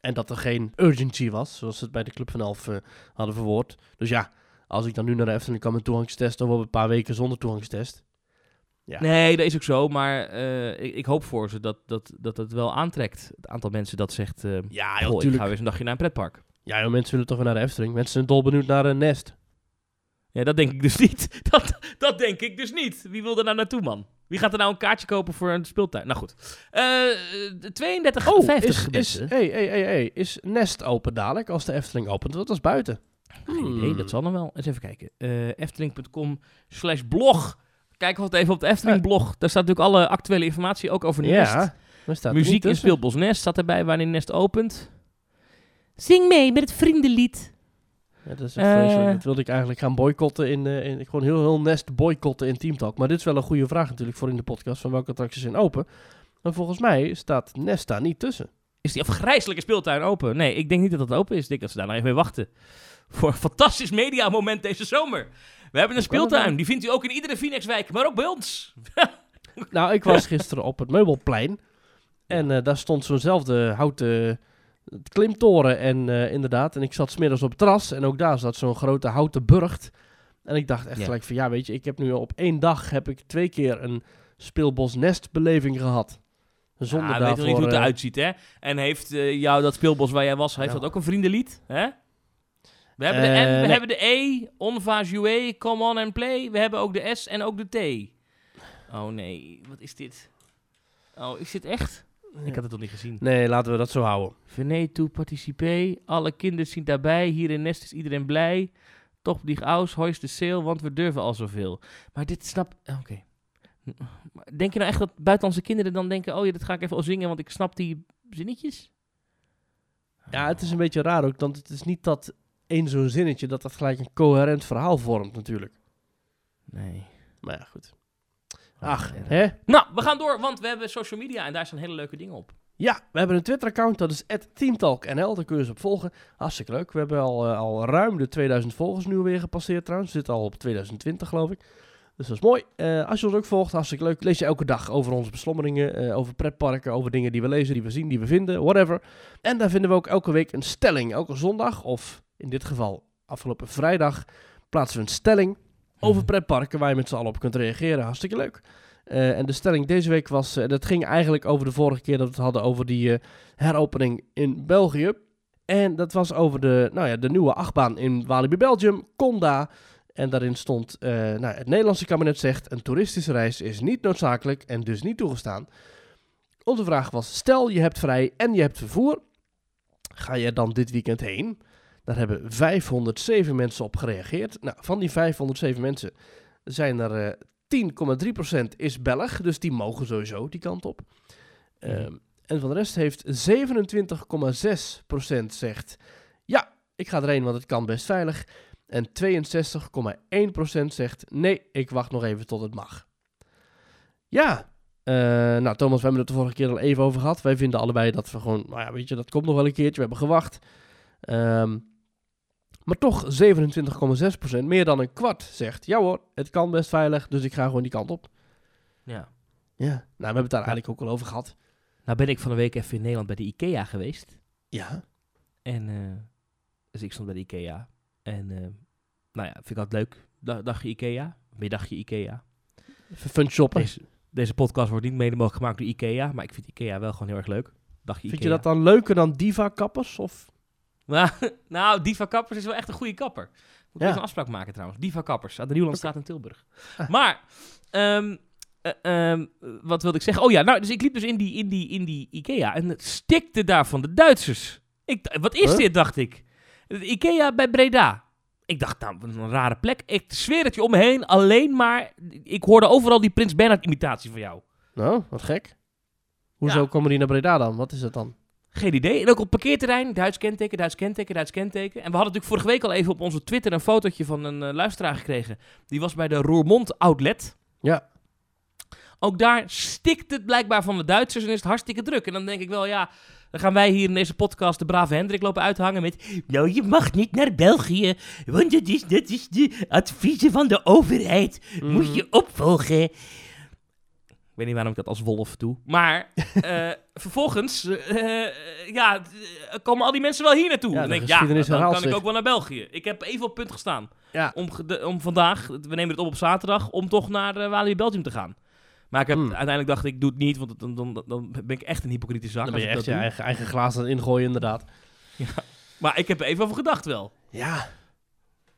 En dat er geen urgency was, zoals ze het bij de Club van Elf eh, hadden verwoord. Dus ja, als ik dan nu naar de Efteling kan met toegangstest... of op een paar weken zonder toegangstest. Ja. Nee, dat is ook zo. Maar eh, ik, ik hoop voor ze dat, dat, dat het wel aantrekt. Het aantal mensen dat zegt... eh Ja, "Goh, joh, ik ga weer eens een dagje naar een pretpark. Ja, joh, mensen willen toch weer naar de Efteling. Mensen zijn dol benieuwd naar een nest. Ja, dat denk ik dus [LAUGHS] niet. Dat, dat denk ik dus niet. Wie wil er nou naartoe, man? Wie gaat er nou een kaartje kopen voor een speeltuin? Nou goed. Eh 32,50 Oh, is, is, hey, hey, hey, hey, is Nest open dadelijk als de Efteling opent? Want dat is buiten. Geen idee, Hmm. dat zal dan wel. Eens even kijken. Eh Efteling.com slash blog. Kijk wat even op de Efteling blog. Daar staat natuurlijk alle actuele informatie ook over Nest. Ja, Muziek in. Speelbos Nest staat erbij wanneer Nest opent. Zing mee met het vriendenlied. Ja, dat is Eh. Dat wilde ik eigenlijk gaan boycotten in, eh, in gewoon heel, heel Nest boycotten in Teamtalk. Maar dit is wel een goede vraag natuurlijk voor in de podcast van welke attracties zijn open. Maar volgens mij staat Nest daar niet tussen. Is die afgrijzelijke speeltuin open? Nee, ik denk niet dat dat open is. Ik denk dat ze daar nog even mee wachten. Voor een fantastisch mediamoment deze zomer. We hebben een speeltuin. Die vindt u ook in iedere Phoenixwijk, maar ook bij ons. [LAUGHS] Nou, ik was gisteren op het Meubelplein. En eh, daar stond zo'nzelfde houten klimtoren. En eh, inderdaad, en ik zat smiddags op het terras. En ook daar zat zo'n grote houten burcht. En ik dacht echt Ja. gelijk van, ja, weet je, ik heb nu op één dag heb ik twee keer een speelbos nestbeleving gehad. Zonder ja, weet daarvoor... niet hoe het eh, eruit ziet, hè? En heeft eh, jou dat speelbos waar jij was, heeft dat ook een vriendenlied? Hè? We hebben de Eh, N, we nee. hebben de E, on va jouer, come on and play. We hebben ook de S en ook de T. Oh nee, wat is dit? Oh, is dit echt? Ik had het nog niet gezien. Nee, laten we dat zo houden. Venez toe participer. Alle kinderen zien daarbij. Hier in Nest is iedereen blij. Toch die aus, hoist de sale, want we durven al zoveel. Maar dit snap... Oké. Maar Denk je nou echt dat buitenlandse kinderen dan denken... Oh ja, dat ga ik even al zingen, want ik snap die zinnetjes? Ja, het is een beetje raar ook, want het is niet dat één zo'n zinnetje dat dat gelijk een coherent verhaal vormt natuurlijk. Nee. Maar ja, goed. Ach, erg. hè? Nou, we gaan door, want we hebben social media en daar staan hele leuke dingen op. Ja, we hebben een Twitter-account, dat is @teamtalknl. Daar kun je ze op volgen. Hartstikke leuk. We hebben al, eh, al ruim de 2000 volgers nu weer gepasseerd trouwens. We zitten al op 2020 geloof ik. Dus dat is mooi. Eh, als je ons ook volgt, hartstikke leuk. Lees je elke dag over onze beslommeringen, eh, over pretparken, over dingen die we lezen, die we zien, die we vinden, whatever. En daar vinden we ook elke week een stelling. Elke zondag, of in dit geval afgelopen vrijdag, plaatsen we een stelling over pretparken waar je met z'n allen op kunt reageren. Hartstikke leuk. Eh, en de stelling deze week was, eh, dat ging eigenlijk over de vorige keer dat we het hadden over die eh, heropening in België. En dat was over de, nou ja, de nieuwe achtbaan in Walibi Belgium, Conda. En daarin stond, nou, het Nederlandse kabinet zegt, een toeristische reis is niet noodzakelijk en dus niet toegestaan. Onze vraag was, stel je hebt vrij en je hebt vervoer, ga je dan dit weekend heen? Daar hebben 507 mensen op gereageerd. Nou, van die 507 mensen zijn er eh 10,3% is Belg, dus die mogen sowieso die kant op. Ehm, en van de rest heeft 27,6% zegt ja, ik ga erheen, want het kan best veilig. En 62,1% zegt nee, ik wacht nog even tot het mag. Ja, eh, nou Thomas, we hebben het de vorige keer al even over gehad. Wij vinden allebei dat we gewoon, nou ja, weet je, dat komt nog wel een keertje. We hebben gewacht. Ehm, maar toch 27,6%, meer dan een kwart, zegt ja hoor, het kan best veilig, dus ik ga gewoon die kant op. Ja. Ja, nou we hebben het daar eigenlijk ook al over gehad. Nou ben ik van de week even in Nederland bij de IKEA geweest. Ja. En, eh, dus ik stond bij de IKEA. En, eh, nou ja, vind ik altijd leuk. Da- dagje IKEA, middagje IKEA. Even fun shoppen. Deze, deze podcast wordt niet mede mogelijk gemaakt door IKEA, maar ik vind IKEA wel gewoon heel erg leuk. Dagje Vind IKEA. je dat dan leuker dan Diva-kappers? Of? Nou, [LAUGHS] nou, Diva Kappers is wel echt een goede kapper. Moet ik Ja. even een afspraak maken trouwens. Diva Kappers, aan de Nieuwlandstraat in Tilburg. Ah. [LAUGHS] Maar, ehm, eh, ehm, wat wilde ik zeggen? Oh ja, nou, dus ik liep dus in die, in die, in die Ikea en het stikte daar van de Duitsers. Ik, wat is Huh? dit, dacht ik. De Ikea bij Breda. Ik dacht, nou, een rare plek. Ik zweer het je om me heen, alleen maar... Ik hoorde overal die Prins Bernhard imitatie van jou. Nou, wat gek. Hoezo Ja. komen die naar Breda dan? Wat is het dan? Geen idee. En ook op parkeerterrein, Duits kenteken, Duits kenteken, Duits kenteken. En we hadden natuurlijk vorige week al even op onze Twitter een fotootje van een eh, luisteraar gekregen. Die was bij de Roermond Outlet. Ja. Ook daar stikt het blijkbaar van de Duitsers en is het hartstikke druk. En dan denk ik wel, ja, dan gaan wij hier in deze podcast de brave Hendrik lopen uithangen met... Nou, je mag niet naar België, want dat is, dat is de adviezen van de overheid. Moet Mhm. je opvolgen. Ik weet niet waarom ik dat als wolf doe. Maar eh, [LAUGHS] vervolgens eh, eh, ja, komen al die mensen wel hier naartoe. Ja, dan denk ik, ja, dan kan ik ook wel naar België. Ik heb even op punt gestaan Ja. om, om vandaag, we nemen het op op zaterdag, om toch naar uh, Walibi Belgium te gaan. Maar ik heb, Hmm. uiteindelijk dacht ik, doe het niet, want dan, dan, dan ben ik echt een hypocriete zak. Dan als ben je ik echt dat je doe. eigen, eigen glaas aan het ingooien inderdaad. Maar ik heb er even over gedacht wel. Ja.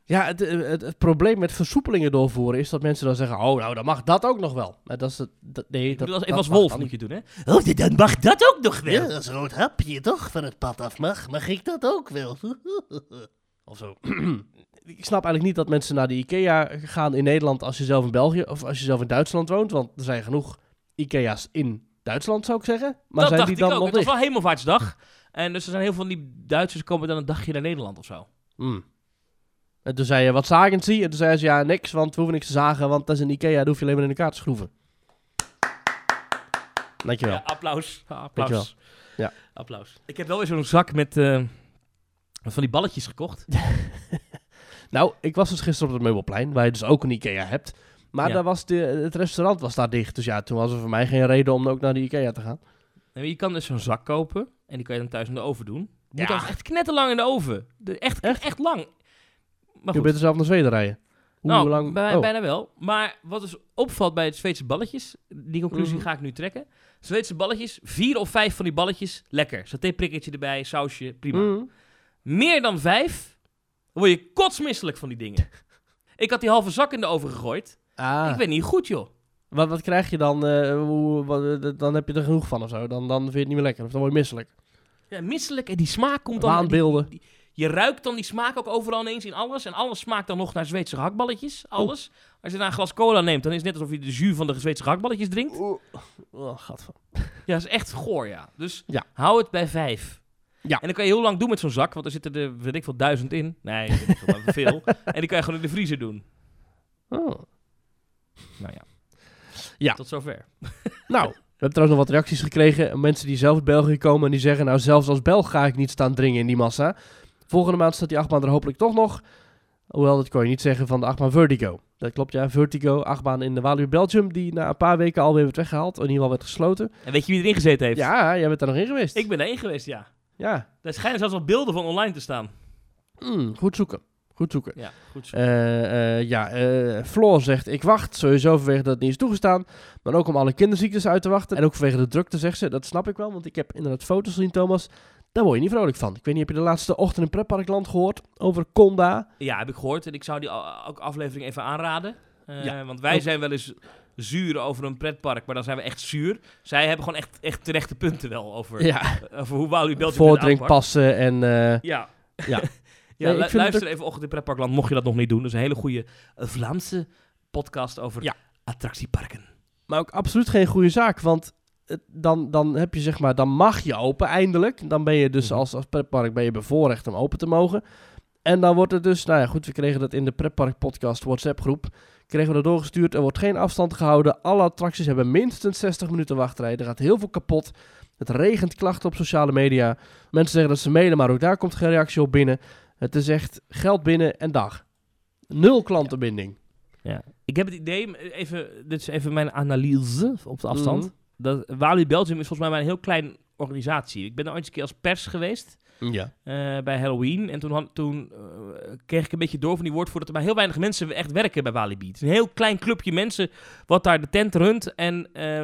Ja, het, het, het probleem met versoepelingen doorvoeren is dat mensen dan zeggen... Oh, nou, dan mag dat ook nog wel. Maar dat is het... Dat, nee, Ik dat, bedoel, als, dat even als mag wolf dan moet je doen, hè? Oh, dan mag dat ook nog wel. Ja, als rood hapje toch van het pad af mag, mag ik dat ook wel. [LAUGHS] Of zo. [CLEARS THROAT] ik snap eigenlijk niet dat mensen naar de IKEA gaan in Nederland als je zelf in België of als je zelf in Duitsland woont. Want er zijn genoeg IKEA's in Duitsland zou ik zeggen. Maar dat zijn dacht die ik dan ook. nog Het was dicht? wel hemelvaartsdag. En dus er zijn heel veel van die Duitsers komen dan een dagje naar Nederland of zo. Hmm. En toen zei je, wat zagen zie? En toen zei ze, ja, niks, want we hoeven niks te zagen, want dat is een Ikea, daar hoef je alleen maar in elkaar te schroeven. Dankjewel. Ja, applaus. Applaus. Dankjewel. Ja. Applaus. Ik heb wel weer zo'n zak met eh, van die balletjes gekocht. [LAUGHS] Nou, ik was dus gisteren op het Meubelplein, waar je dus ook een Ikea hebt. Maar Ja. daar was de, het restaurant was daar dicht. Dus ja, toen was er voor mij geen reden om ook naar de Ikea te gaan. Je kan dus zo'n zak kopen en die kan je dan thuis in de oven doen. Moet Ja. dan echt knetterlang in de oven. De, echt, Echt? echt? lang. Maar Je bent er zelf naar Zweden rijden. Hoe nou, lang? bij- oh. bijna wel. Maar wat dus opvalt bij het Zweedse balletjes, die conclusie Mhm. ga ik nu trekken. Zweedse balletjes, vier of vijf van die balletjes, lekker. Satéprikkertje erbij, sausje, prima. Mm. Meer dan vijf, dan word je kotsmisselijk van die dingen. [LAUGHS] ik had die halve zak in de oven gegooid. Ah, Ik ben niet goed, joh. wat, wat krijg je dan? eh, hoe, wat, eh, dan heb je er genoeg van of zo. Dan, dan vind je het niet meer lekker. Of dan word je misselijk. Ja, misselijk en die smaak komt dan... Waanbeelden. die- die- je ruikt dan die smaak ook overal ineens in alles. En alles smaakt dan nog naar Zweedse gehaktballetjes. Alles. Als je daar een glas cola neemt, dan is het net alsof je de jus van de Zweedse gehaktballetjes drinkt. Oeh. Oh, gadver. Ja, dat is echt goor, ja. Dus Ja. hou het bij vijf. Ja. En dan kan je heel lang doen met zo'n zak, want er zitten er, weet ik veel, duizend in. Nee, weet ik veel, veel. En die kan je gewoon in de vriezer doen. Oh. Nou ja. Ja. Tot zover. [LAUGHS] Nou, we hebben trouwens nog wat reacties gekregen. Mensen die zelf uit België komen en die zeggen... Nou, zelfs als Belg ga ik niet staan dringen in die massa. Volgende maand staat die achtbaan er hopelijk toch nog. Hoewel, dat kon je niet zeggen van de achtbaan Vertigo. Dat klopt, ja. Vertigo, achtbaan in de Walibi Belgium... die na een paar weken alweer werd weggehaald. In ieder geval werd gesloten. En weet je wie erin gezeten heeft? Ja, jij bent daar nog in geweest. Ik ben daarin geweest, ja. Ja, Daar schijnen zelfs wel beelden van online te staan. Mm, goed zoeken. Goed zoeken. Ja, goed zo. Eh, eh, ja, eh, Floor zegt, ik wacht sowieso vanwege dat het niet is toegestaan. Maar ook om alle kinderziektes uit te wachten. En ook vanwege de drukte, zegt ze. Dat snap ik wel, want ik heb inderdaad foto's gezien, Thomas. Daar word je niet vrolijk van. Ik weet niet, heb je de laatste ochtend in Pretparkland gehoord? Over Conda? Ja, heb ik gehoord. En ik zou die ook aflevering even aanraden. Eh, Ja. Want wij zijn wel eens zuur over een pretpark, maar dan zijn we echt zuur. Zij hebben gewoon echt, echt terechte punten wel over, Ja, over hoe Walibi aanpakt. voordrinkpassen en... eh, Ja. Ja. [LAUGHS] ja, Nee, lu- luister even Ochtend in Pretparkland, mocht je dat nog niet doen. Dat is een hele goede eh, Vlaamse podcast over Ja. attractieparken. Maar ook absoluut geen goede zaak, want dan, dan heb je zeg maar, dan mag je open eindelijk. Dan ben je dus Mhm. als, als pretpark ben je bevoorrecht om open te mogen. En dan wordt het dus, nou ja goed, we kregen dat in de pretpark podcast WhatsApp groep. Kregen we dat doorgestuurd, er wordt geen afstand gehouden. Alle attracties hebben minstens 60 minuten wachtrij. Er gaat heel veel kapot. Het regent klachten op sociale media. Mensen zeggen dat ze mailen, maar ook daar komt geen reactie op binnen. Het is echt geld binnen en dag. Nul klantenbinding. Ja. Ik heb het idee, even, dit is even mijn analyse op de afstand. Mhm. Dat Walibi Belgium is volgens mij maar een heel klein organisatie. Ik ben er ooit eens een keer als pers geweest. Ja. eh, bij Halloween. En toen, toen eh, kreeg ik een beetje door van die woordvoerder dat er maar heel weinig mensen echt werken bij Walibi. Het is een heel klein clubje mensen wat daar de tent runt. En eh,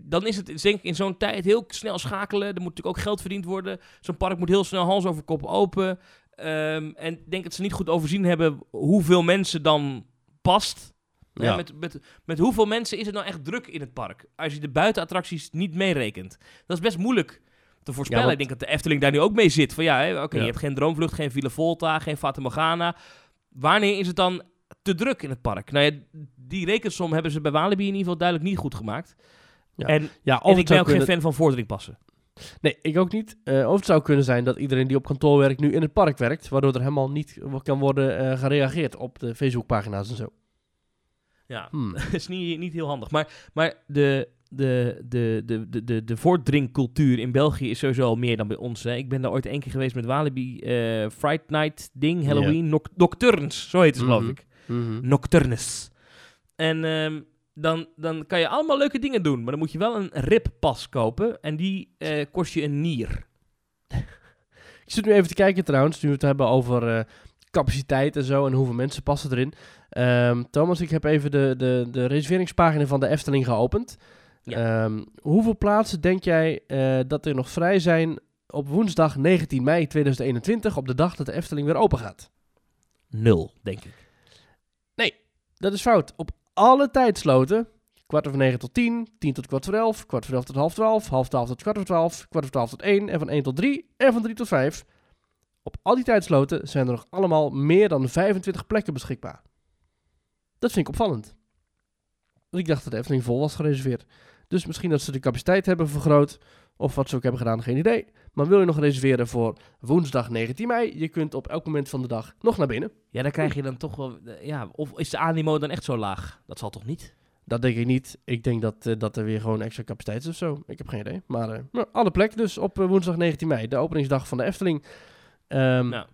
dan is het denk ik in zo'n tijd heel snel schakelen. Er moet natuurlijk ook geld verdiend worden. Zo'n park moet heel snel hals over kop open. Ehm, en ik denk dat ze niet goed overzien hebben hoeveel mensen dan past. Ja. Met, met, met hoeveel mensen is het nou echt druk in het park? Als je de buitenattracties niet meerekent. Dat is best moeilijk te voorspellen. Ja, Ik denk dat de Efteling daar nu ook mee zit. Van ja, oké, je hebt geen Droomvlucht, geen Villa Volta, geen Fata Morgana. Wanneer is het dan te druk in het park? Nou ja, die rekensom hebben ze bij Walibi in ieder geval duidelijk niet goed gemaakt. Ja. En, Ja, en ik ben ook geen fan van vordringpassen. Nee, ik ook niet. Eh, of het zou kunnen zijn dat iedereen die op kantoor werkt nu in het park werkt, waardoor er helemaal niet kan worden eh, gereageerd op de Facebookpagina's en zo. Ja, Hmm. [LAUGHS] is niet, niet heel handig. Maar, maar de, de, de, de, de, de, de voordrinkcultuur in België is sowieso al meer dan bij ons. Hè. Ik ben daar ooit één keer geweest met Walibi eh Fright Night ding, Halloween, Noc- Nocturnes, zo heet het geloof Mhm. ik. Mhm. Nocturnes. En ehm, dan, dan kan je allemaal leuke dingen doen, maar dan moet je wel een rippas kopen en die eh, kost je een nier. [LAUGHS] Ik zit nu even te kijken trouwens, nu we het hebben over eh, capaciteit en zo en hoeveel mensen passen erin. Ehm, Thomas, ik heb even de, de, de reserveringspagina van de Efteling geopend. Ehm, hoeveel plaatsen denk jij eh, dat er nog vrij zijn op woensdag 19 mei 2021, op de dag dat de Efteling weer open gaat? Nul, denk ik. Dat is fout. Op alle tijdsloten, kwart over negen tot tien, tien tot kwart voor elf, kwart voor elf tot half twaalf, half twaalf tot kwart voor twaalf, kwart voor twaalf tot één en van één tot drie en van drie tot vijf. Op al die tijdsloten zijn er nog allemaal meer dan 25 plekken beschikbaar. Dat vind ik opvallend. Want ik dacht dat de Efteling vol was gereserveerd. Dus misschien dat ze de capaciteit hebben vergroot. Of wat ze ook hebben gedaan, geen idee. Maar wil je nog reserveren voor woensdag 19 mei? Je kunt op elk moment van de dag nog naar binnen. Ja, dan krijg je dan toch wel... eh, Ja, of is de animo dan echt zo laag? Dat zal toch niet? Dat denk ik niet. Ik denk dat, eh, dat er weer gewoon extra capaciteit is of zo. Ik heb geen idee. Maar eh, nou, alle plek dus op woensdag 19 mei. De openingsdag van de Efteling. Ehm, Nou,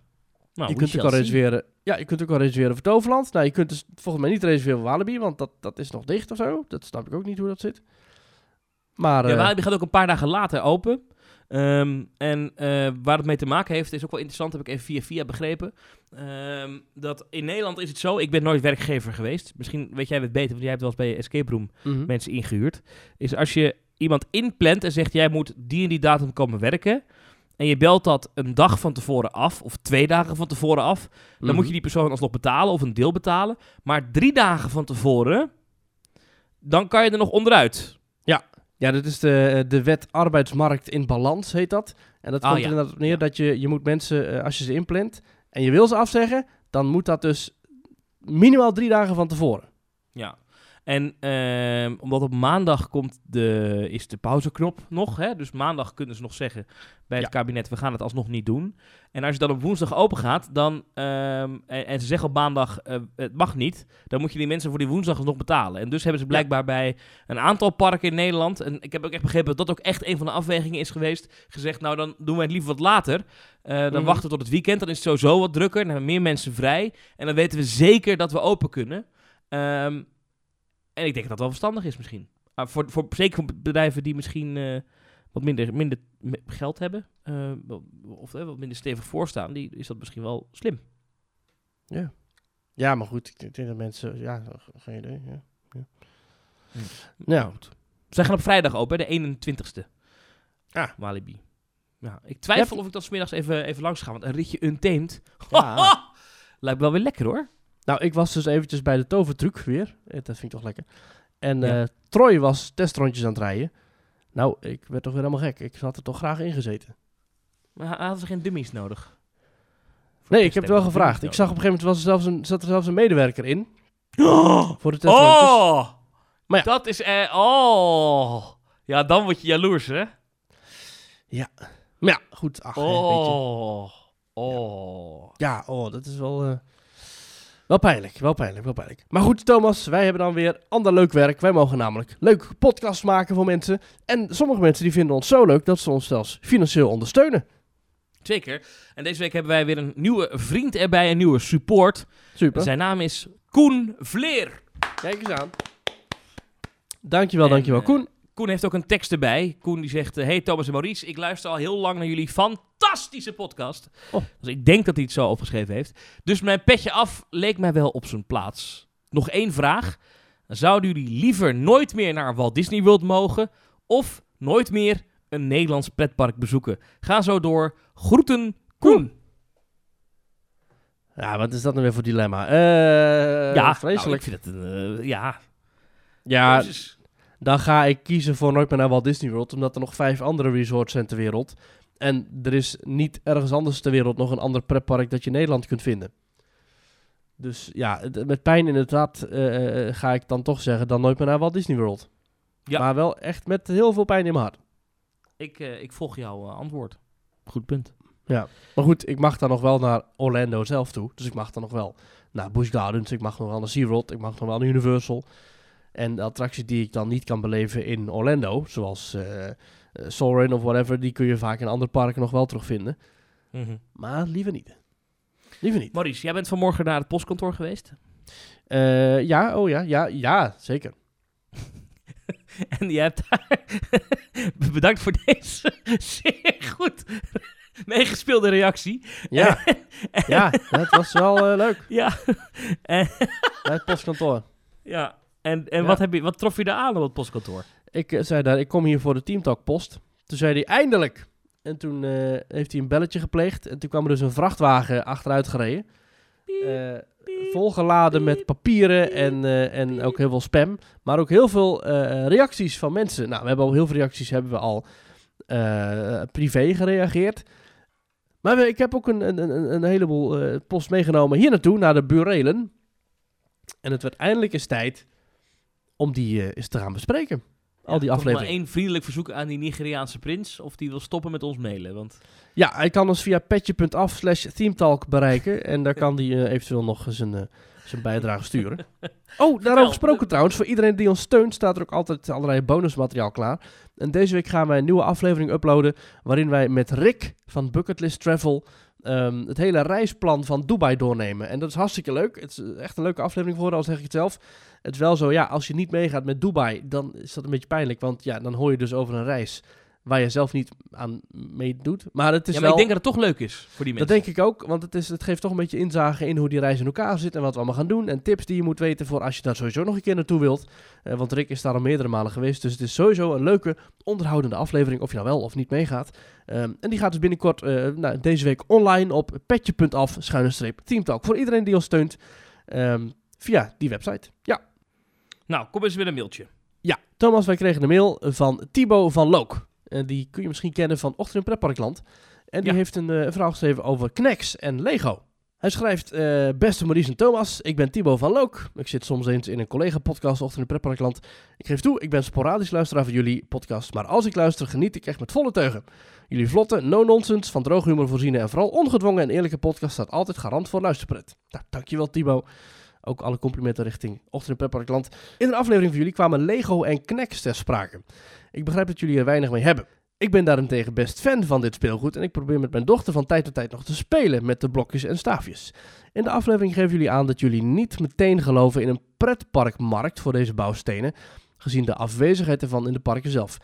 Nou, je kunt ook al reserveren. Ja, je kunt ook al reserveren voor Toverland. Nou, je kunt dus volgens mij niet reserveren voor Walibi, want dat, dat is nog dicht of zo. Dat snap ik ook niet hoe dat zit. Maar Ja, eh, Walibi gaat ook een paar dagen later open. Ehm, en eh, waar het mee te maken heeft, is ook wel interessant, heb ik even via via begrepen. Ehm, dat in Nederland is het zo, ik ben nooit werkgever geweest. Misschien weet jij het beter, want jij hebt wel eens bij Escape Room mhm. mensen ingehuurd. Is als je iemand inplant en zegt, jij moet die en die datum komen werken. En je belt dat een dag van tevoren af, of twee dagen van tevoren af. Dan Mhm. moet je die persoon alsnog betalen, of een deel betalen. Maar drie dagen van tevoren, dan kan je er nog onderuit. Ja, dat is de, de wet arbeidsmarkt in balans, heet dat. En dat Ah, komt ja. er inderdaad op neer Ja. dat je, je moet mensen, eh, als je ze inplant en je wil ze afzeggen, dan moet dat dus minimaal drie dagen van tevoren. Ja. En ehm, omdat op maandag komt de, is de pauzeknop nog. Hè? Dus maandag kunnen ze nog zeggen bij het Ja. kabinet, we gaan het alsnog niet doen. En als je dan op woensdag open gaat, dan, ehm, en, en ze zeggen op maandag, eh, het mag niet, dan moet je die mensen voor die woensdag nog betalen. En dus hebben ze blijkbaar bij een aantal parken in Nederland, en ik heb ook echt begrepen dat dat ook echt een van de afwegingen is geweest, gezegd, nou dan doen we het liever wat later. Eh, dan Mhm. wachten we tot het weekend, dan is het sowieso wat drukker, dan hebben meer mensen vrij. En dan weten we zeker dat we open kunnen. Ehm, en ik denk dat dat wel verstandig is misschien. Maar voor, voor, zeker voor bedrijven die misschien eh, wat minder, minder geld hebben, eh, of eh, wat minder stevig voorstaan, die is dat misschien wel slim. Ja. Ja, maar goed, ik denk dat mensen, ja, geen idee. Ja. Ja. Hm. Nou, goed. Zij gaan op vrijdag open, de 21ste. Ah. Walibi. Ja, ik twijfel Ja. of ik dan smiddags even, even langs ga, want een ritje Untamed. Ja. [LAUGHS] Lijkt wel weer lekker hoor. Nou, ik was dus eventjes bij de tovertruc weer. Eh, Dat vind ik toch lekker. En Ja. eh, Troy was testrondjes aan het rijden. Nou, ik werd toch weer helemaal gek. Ik had er toch graag in gezeten. Maar ha- hadden ze geen dummies nodig? Nee, ik heb het wel gevraagd. Ik zag op een gegeven moment was er zelfs een, zat er zelfs een medewerker in. nodig. Voor de testrondjes. Oh! Maar ja. Dat is... eh, oh! Ja, dan word je jaloers, hè? Maar ja, goed. Ach, hè. Oh! Oh! Ja, oh, dat is wel... eh, wel pijnlijk, wel pijnlijk, wel pijnlijk. Maar goed, Thomas, wij hebben dan weer ander leuk werk. Wij mogen namelijk leuk podcasts maken voor mensen. En sommige mensen die vinden ons zo leuk dat ze ons zelfs financieel ondersteunen. Zeker. En deze week hebben wij weer een nieuwe vriend erbij, een nieuwe support. Super. Zijn naam is Koen Vleer. Kijk eens aan. Dankjewel, En, dankjewel, eh, Koen. Koen heeft ook een tekst erbij. Koen die zegt, eh, hey Thomas en Maurice, ik luister al heel lang naar jullie fantastische podcast. Oh. Dus ik denk dat hij het zo opgeschreven heeft. Dus mijn petje af leek mij wel op zijn plaats. Nog één vraag. Zouden jullie liever nooit meer naar Walt Disney World mogen of nooit meer een Nederlands pretpark bezoeken? Ga zo door. Groeten, Koen. Ja, wat is dat nou weer voor dilemma? Eh ja, vreselijk. Nou, ik vind het een, eh, ja. ja. Dan ga ik kiezen voor nooit meer naar Walt Disney World, omdat er nog vijf andere resorts zijn ter wereld. En er is niet ergens anders ter wereld nog een ander pretpark dat je in Nederland kunt vinden. Dus ja, met pijn inderdaad eh, eh, ga ik dan toch zeggen dan nooit meer naar Walt Disney World. Ja. Maar wel echt met heel veel pijn in mijn hart. Ik, eh, ik volg jouw eh, antwoord. Goed punt. Maar goed, ik mag dan nog wel naar Orlando zelf toe. Dus ik mag dan nog wel naar Busch Gardens. Ik mag nog wel naar SeaWorld. Ik mag nog wel naar Universal. En de attracties die ik dan niet kan beleven in Orlando, zoals Soarin' of whatever, die kun je vaak in andere parken nog wel terugvinden. Mhm. Maar liever niet. Liever niet. Maurice, jij bent vanmorgen naar het postkantoor geweest. Eh, ja, oh ja, ja, ja, zeker. [LAUGHS] En jij hebt daar... [LAUGHS] Bedankt voor deze [LAUGHS] zeer goed meegespeelde reactie. Ja, ja dat was wel leuk. Ja. En, Bij het postkantoor. ja. En, en Ja. Wat, heb je, wat trof je daar aan op het postkantoor? Ik eh, zei daar, ik kom hier voor de Teamtalk post. Toen zei hij, eindelijk! En toen eh, heeft hij een belletje gepleegd. En toen kwam er dus een vrachtwagen achteruit gereden. Eh, volgeladen met papieren en, en ook heel veel spam. Maar ook heel veel reacties van mensen. Nou, we hebben al heel veel reacties hebben we al privé gereageerd. Maar ik heb ook een, een, een, heleboel post meegenomen hier naartoe, naar de burelen. En het werd eindelijk eens tijd om die eh, eens te gaan bespreken. al die Toch afleveringen. maar één vriendelijk verzoek aan die Nigeriaanse prins. Of die wil stoppen met ons mailen. Want Ja, hij kan ons via petje.af slash themetalk bereiken. En daar kan hij eh, eventueel nog zijn, eh, zijn bijdrage sturen. [LAUGHS] Oh, daarover gesproken trouwens. Voor iedereen die ons steunt staat er ook altijd allerlei bonusmateriaal klaar. En deze week gaan wij een nieuwe aflevering uploaden. Waarin wij met Rick van Bucketlist Travel ehm, het hele reisplan van Dubai doornemen. En dat is hartstikke leuk. Het is eh, echt een leuke aflevering voor, al zeg ik het zelf. Het is wel zo, ja, als je niet meegaat met Dubai, dan is dat een beetje pijnlijk. Want ja, dan hoor je dus over een reis waar je zelf niet aan meedoet. Maar het is ja, maar wel... ik denk dat het toch leuk is voor die Dat mensen. denk ik ook, want het, is, het geeft toch een beetje inzage in hoe die reis in elkaar zit en wat we allemaal gaan doen. En tips die je moet weten voor als je daar sowieso nog een keer naartoe wilt. Eh, want Rick is daar al meerdere malen geweest, dus het is sowieso een leuke, onderhoudende aflevering of je nou wel of niet meegaat. Ehm, en die gaat dus binnenkort, eh, nou, deze week online op petje.af, schuine streep, Teamtalk. Voor iedereen die ons steunt ehm, via die website. Ja. Nou, kom eens met een mailtje. Ja, Thomas, wij kregen een mail van Thibaut van Look. En die kun je misschien kennen van Ochtend in Pretparkland. En die Ja. heeft een eh, verhaal geschreven over Knex en Lego. Hij schrijft, eh, beste Maurice en Thomas, ik ben Thibaut van Look. Ik zit soms eens in een collega-podcast Ochtend in Pretparkland. Ik geef toe, ik ben sporadisch luisteraar van jullie podcast. Maar als ik luister, geniet ik echt met volle teugen. Jullie vlotte, no-nonsense, van droog humor voorziene en vooral ongedwongen en eerlijke podcast staat altijd garant voor luisterpret. Nou, dankjewel Thibaut. Ook alle complimenten richting Ochtend in. In een aflevering van jullie kwamen Lego en Knex ter sprake. Ik begrijp dat jullie er weinig mee hebben. Ik ben daarentegen best fan van dit speelgoed en ik probeer met mijn dochter van tijd tot tijd nog te spelen met de blokjes en staafjes. In de aflevering geven jullie aan dat jullie niet meteen geloven in een pretparkmarkt voor deze bouwstenen, gezien de afwezigheid ervan in de parken zelf.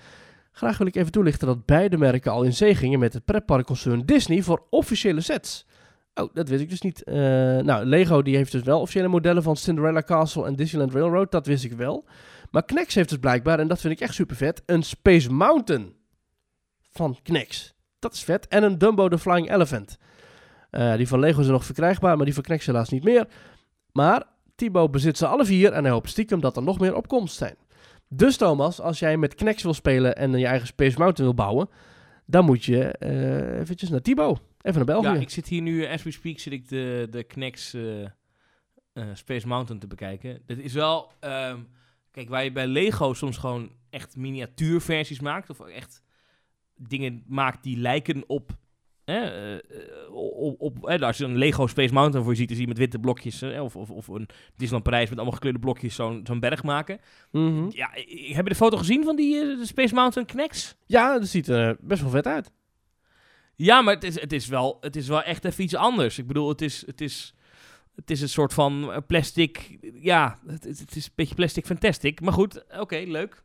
Graag wil ik even toelichten dat beide merken al in zee gingen met het pretparkconcern Disney voor officiële sets. Oh, dat wist ik dus niet. Eh, nou, Lego die heeft dus wel officiële modellen van Cinderella Castle en Disneyland Railroad, dat wist ik wel. Maar Knex heeft dus blijkbaar, en dat vind ik echt super vet, een Space Mountain van Knex. Dat is vet. En een Dumbo the Flying Elephant. Eh, die van Lego zijn nog verkrijgbaar, maar die van Knex helaas niet meer. Maar Thibaut bezit ze alle vier en hij hoopt stiekem dat er nog meer opkomst zijn. Dus Thomas, als jij met Knex wil spelen en je eigen Space Mountain wil bouwen, dan moet je eh eventjes naar Thibaut. Even naar België. Ja, ik zit hier nu, as we speak, zit ik de, de Knex eh, eh, Space Mountain te bekijken. Dit is wel, ehm, kijk, waar je bij Lego soms gewoon echt miniatuurversies maakt, of echt dingen maakt die lijken op, hè, eh, eh, op, op hè, als je een Lego Space Mountain voor je ziet, zie je met witte blokjes, hè, of, of, of een Disneyland Parijs met allemaal gekleurde blokjes zo'n zo'n berg maken. Mhm. Ja, i- i- heb je de foto gezien van die eh, Space Mountain Knex? Ja, dat ziet er best wel vet uit. Ja, maar het is, het is, wel, het is wel echt even iets anders. Ik bedoel, het is, het is, het is een soort van eh, plastic. Ja, het, het is een beetje plastic fantastic. Maar goed, oké, leuk.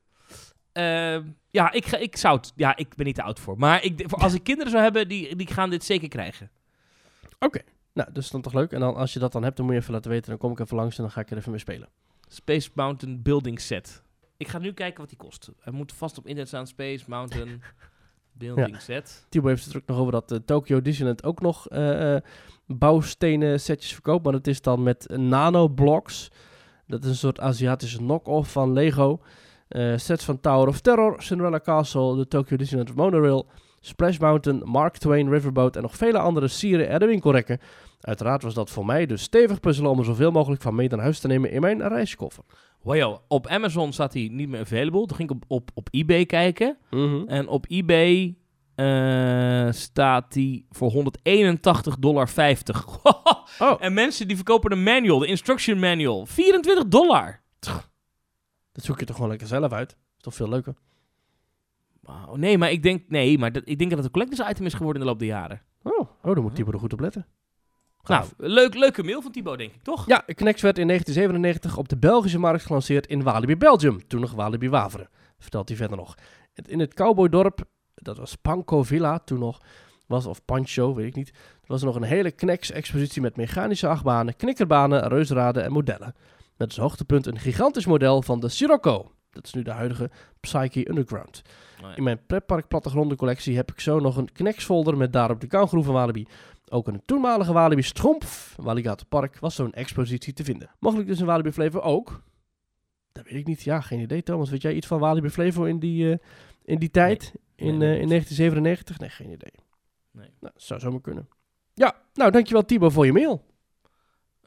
Eh, ja, ik, ga, ik zou het. Ja, ik ben niet te oud voor. Maar ik, als ik [LAUGHS] kinderen zou hebben, die, die gaan dit zeker krijgen. Nou, dus dan toch leuk. En dan, als je dat dan hebt, dan moet je even laten weten. Dan kom ik even langs en dan ga ik er even mee spelen. Space Mountain Building Set. Ik ga nu kijken wat die kost. Hij moet vast op internet staan. Space Mountain [LAUGHS] Building Set. Thibaut heeft het er ook nog over dat eh, Tokyo Disneyland ook nog eh, eh, bouwstenen setjes verkoopt. Maar dat is dan met nanoblocks. Dat is een soort Aziatische knock-off van Lego. Sets van Tower of Terror, Cinderella Castle, de Tokyo Disneyland Monorail, Splash Mountain, Mark Twain Riverboat en nog vele andere sieren er de winkelrekken. Uiteraard was dat voor mij dus stevig puzzelen om er zoveel mogelijk van mee naar huis te nemen in mijn reiskoffer. Wow, op Amazon staat hij niet meer available. Toen ging ik op, op, op eBay kijken. En op eBay eh, staat die voor 181,50 dollar. [LAUGHS] Oh, En mensen die verkopen een manual, de instruction manual, 24 dollar. dat zoek je toch gewoon lekker zelf uit. Is toch veel leuker. Nee, maar ik denk, nee, maar dat, ik denk dat het een collectors item is geworden in de loop der jaren. Oh, oh dan moet Thibaut er goed op letten. Gaaf. Nou, leuk, leuke mail van Thibaut, denk ik, toch? Ja, Knex werd in 1997 op de Belgische markt gelanceerd in Walibi Belgium. Toen nog Walibi Waveren, vertelt hij verder nog. In het cowboydorp, dat was Panko Villa toen nog, was, of Pancho, weet ik niet. Er was er nog een hele Knex-expositie met mechanische achtbanen, knikkerbanen, reuzenraden en modellen. Met als hoogtepunt een gigantisch model van de Sirocco. Dat is nu de huidige Psyche Underground. Oh ja. In mijn pretpark plattengrondencollectie heb ik zo nog een Knex-folder met daarop de kangoeroe van Walibi. Ook in het toenmalige Walibi Strompf, Waligator Park, was zo'n expositie te vinden. Mogelijk dus in Walibi Flevo ook. Dat weet ik niet. Ja, geen idee. Thomas, weet jij iets van Walibi Flevo in die, eh, in die tijd? Nee, in, nee, eh, in 1997? Nee, geen idee. Nee. Nou, zou zomaar kunnen. Ja, nou dankjewel Thibaut voor je mail.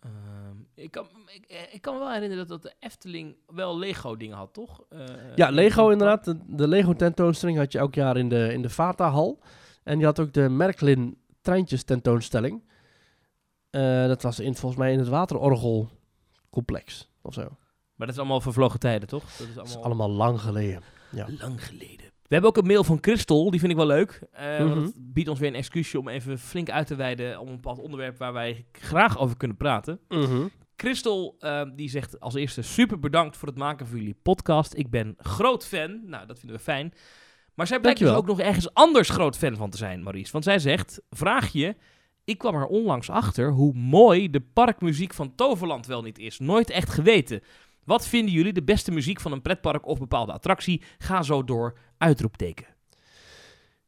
Ehm, Ik kan, ik, eh, ik kan me wel herinneren dat, dat de Efteling wel Lego dingen had, toch? Eh, Ja, in- Lego in- inderdaad. De, de Lego tentoonstelling had je elk jaar in de, in de Vata-hal. En je had ook de Merklin treintjes tentoonstelling. Eh, dat was in, volgens mij in het waterorgelcomplex of zo. Maar dat is allemaal vervlogen tijden, toch? Dat is Dat is allemaal, allemaal lang geleden. lang geleden. We hebben ook een mail van Christel, die vind ik wel leuk. Eh, want Mhm. biedt ons weer een excuusje om even flink uit te wijden om een bepaald onderwerp waar wij graag over kunnen praten. Christel eh, die zegt als eerste super bedankt voor het maken van jullie podcast. Ik ben groot fan. Nou, dat vinden we fijn. Maar zij blijkt dus ook nog ergens anders groot fan van te zijn, Maurice. Want zij zegt, vraag je, ik kwam er onlangs achter hoe mooi de parkmuziek van Toverland wel niet is. Nooit echt geweten. Wat vinden jullie de beste muziek van een pretpark of bepaalde attractie? Ga zo door, uitroepteken.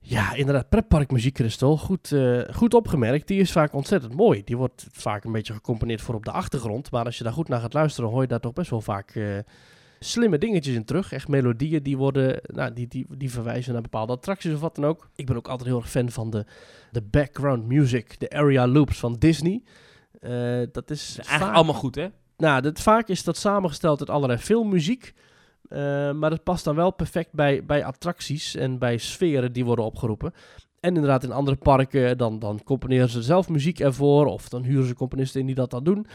Ja, inderdaad. Pretparkmuziek, Christel. Goed, eh, goed opgemerkt. Die is vaak ontzettend mooi. Die wordt vaak een beetje gecomponeerd voor op de achtergrond. Maar als je daar goed naar gaat luisteren, hoor je daar toch best wel vaak eh, slimme dingetjes in terug. Echt melodieën die worden, nou, die, die, die verwijzen naar bepaalde attracties of wat dan ook. Ik ben ook altijd heel erg fan van de, de background music, de area loops van Disney. Eh, dat is Dat is eigenlijk vaak- allemaal goed, hè? nou, dat, vaak is dat samengesteld uit allerlei filmmuziek. Eh, maar dat past dan wel perfect bij, bij attracties en bij sferen die worden opgeroepen. En inderdaad, in andere parken, dan, dan componeren ze zelf muziek ervoor. Of dan huren ze componisten in die dat dan doen.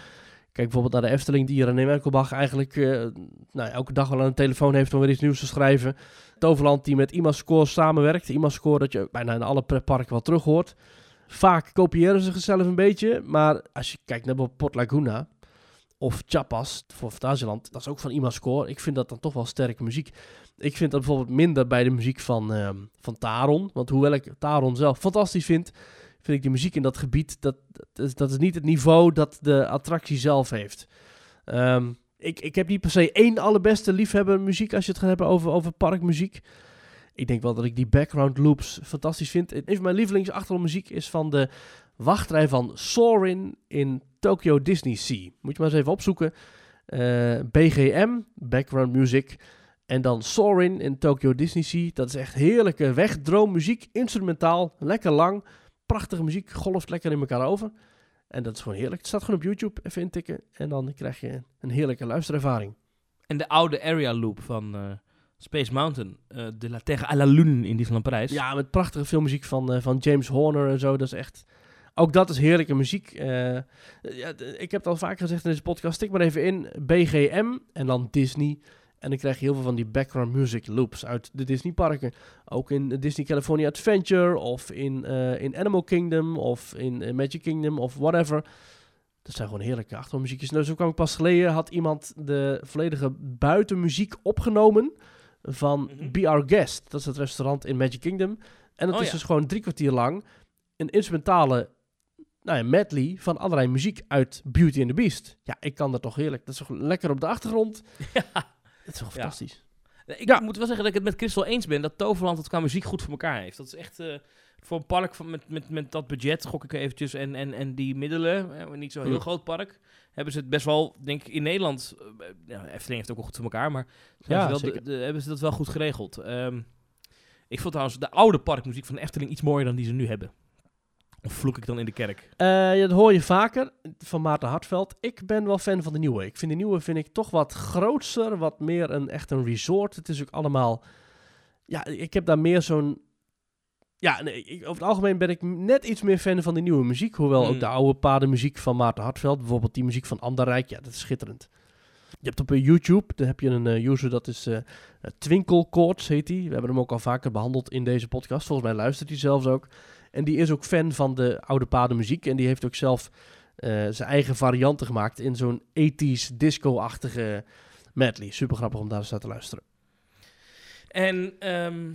Kijk bijvoorbeeld naar de Efteling, die René Merkelbach eigenlijk eh, nou, elke dag wel aan de telefoon heeft om weer iets nieuws te schrijven. Toverland die met Imascore samenwerkt. Imascore dat je bijna in alle pretparken wel terug hoort. Vaak kopiëren ze zichzelf een beetje. Maar als je kijkt naar Port Laguna of Chapas voor Fantasieland, dat is ook van Imascore. Ik vind dat dan toch wel sterke muziek. Ik vind dat bijvoorbeeld minder bij de muziek van, ehm, van Taron. Want hoewel ik Taron zelf fantastisch vind, vind ik de muziek in dat gebied, dat, dat, is, dat is niet het niveau dat de attractie zelf heeft. Ehm, ik, ik heb niet per se één allerbeste liefhebber muziek als je het gaat hebben over, over parkmuziek. Ik denk wel dat ik die background loops fantastisch vind. Een van mijn lievelingsachtergrondmuziek is van de wachtrij van Sorin in Tokyo Disney Sea. Moet je maar eens even opzoeken. Eh, BGM, background music. En dan Sorin in Tokyo Disney Sea. Dat is echt heerlijke wegdroommuziek. Instrumentaal, lekker lang. Prachtige muziek, golft lekker in elkaar over. En dat is gewoon heerlijk. Het staat gewoon op YouTube, even intikken. En dan krijg je een heerlijke luisterervaring. En de oude area loop van eh, Space Mountain. eh, de La Terre à la Lune in Disneyland Parijs. Ja, met prachtige filmmuziek van, van James Horner en zo. Dat is echt... Ook dat is heerlijke muziek. Eh, ik heb het al vaker gezegd in deze podcast. Stik maar even in BGM en dan Disney. En dan krijg je heel veel van die background music loops uit de Disney parken. Ook in Disney California Adventure of in, eh, in Animal Kingdom of in eh, Magic Kingdom of whatever. Dat zijn gewoon heerlijke achtergrondmuziekjes. Nou, zo kwam ik pas geleden, had iemand de volledige buitenmuziek opgenomen van Mhm. Be Our Guest. Dat is het restaurant in Magic Kingdom. En dat Oh is ja. dus gewoon drie kwartier lang een instrumentale nou ja, medley van allerlei muziek uit Beauty and the Beast. Ja, ik kan dat toch heerlijk. Dat is toch lekker op de achtergrond. [LAUGHS] Ja. Dat is toch Ja. fantastisch. Ik Ja. moet wel zeggen dat ik het met Crystal eens ben dat Toverland het qua muziek goed voor elkaar heeft. Dat is echt eh, voor een park van, met, met, met dat budget, gok ik eventjes, en, en, en die middelen, eh, niet zo'n heel Ja. groot park, hebben ze het best wel, denk ik, in Nederland, eh, ja, Efteling heeft het ook wel goed voor elkaar, maar zijn Ja, ze wel zeker. de, de- hebben ze dat wel goed geregeld. Ehm, ik vond trouwens de oude parkmuziek van Efteling iets mooier dan die ze nu hebben. Of vloek ik dan in de kerk? Ja, dat hoor je vaker van Maarten Hartveld. Ik ben wel fan van de nieuwe. Ik vind de nieuwe vind ik toch wat grootser, wat meer een echt een resort. Het is ook allemaal. Ja, ik heb daar meer zo'n. Ja, nee, ik- over het algemeen ben ik net iets meer fan van de nieuwe muziek. Hoewel Mm. ook de oude padenmuziek van Maarten Hartveld, bijvoorbeeld die muziek van Anderrijk, ja, dat is schitterend. Je hebt op eh, YouTube, daar heb je een eh, user, dat is eh Twinkle Chords heet hij. We hebben hem ook al vaker behandeld in deze podcast. Volgens mij luistert hij zelfs ook. En die is ook fan van de oude padenmuziek. En die heeft ook zelf eh, zijn eigen varianten gemaakt in zo'n 80s disco-achtige medley. Super grappig om daar eens naar te luisteren. En ehm,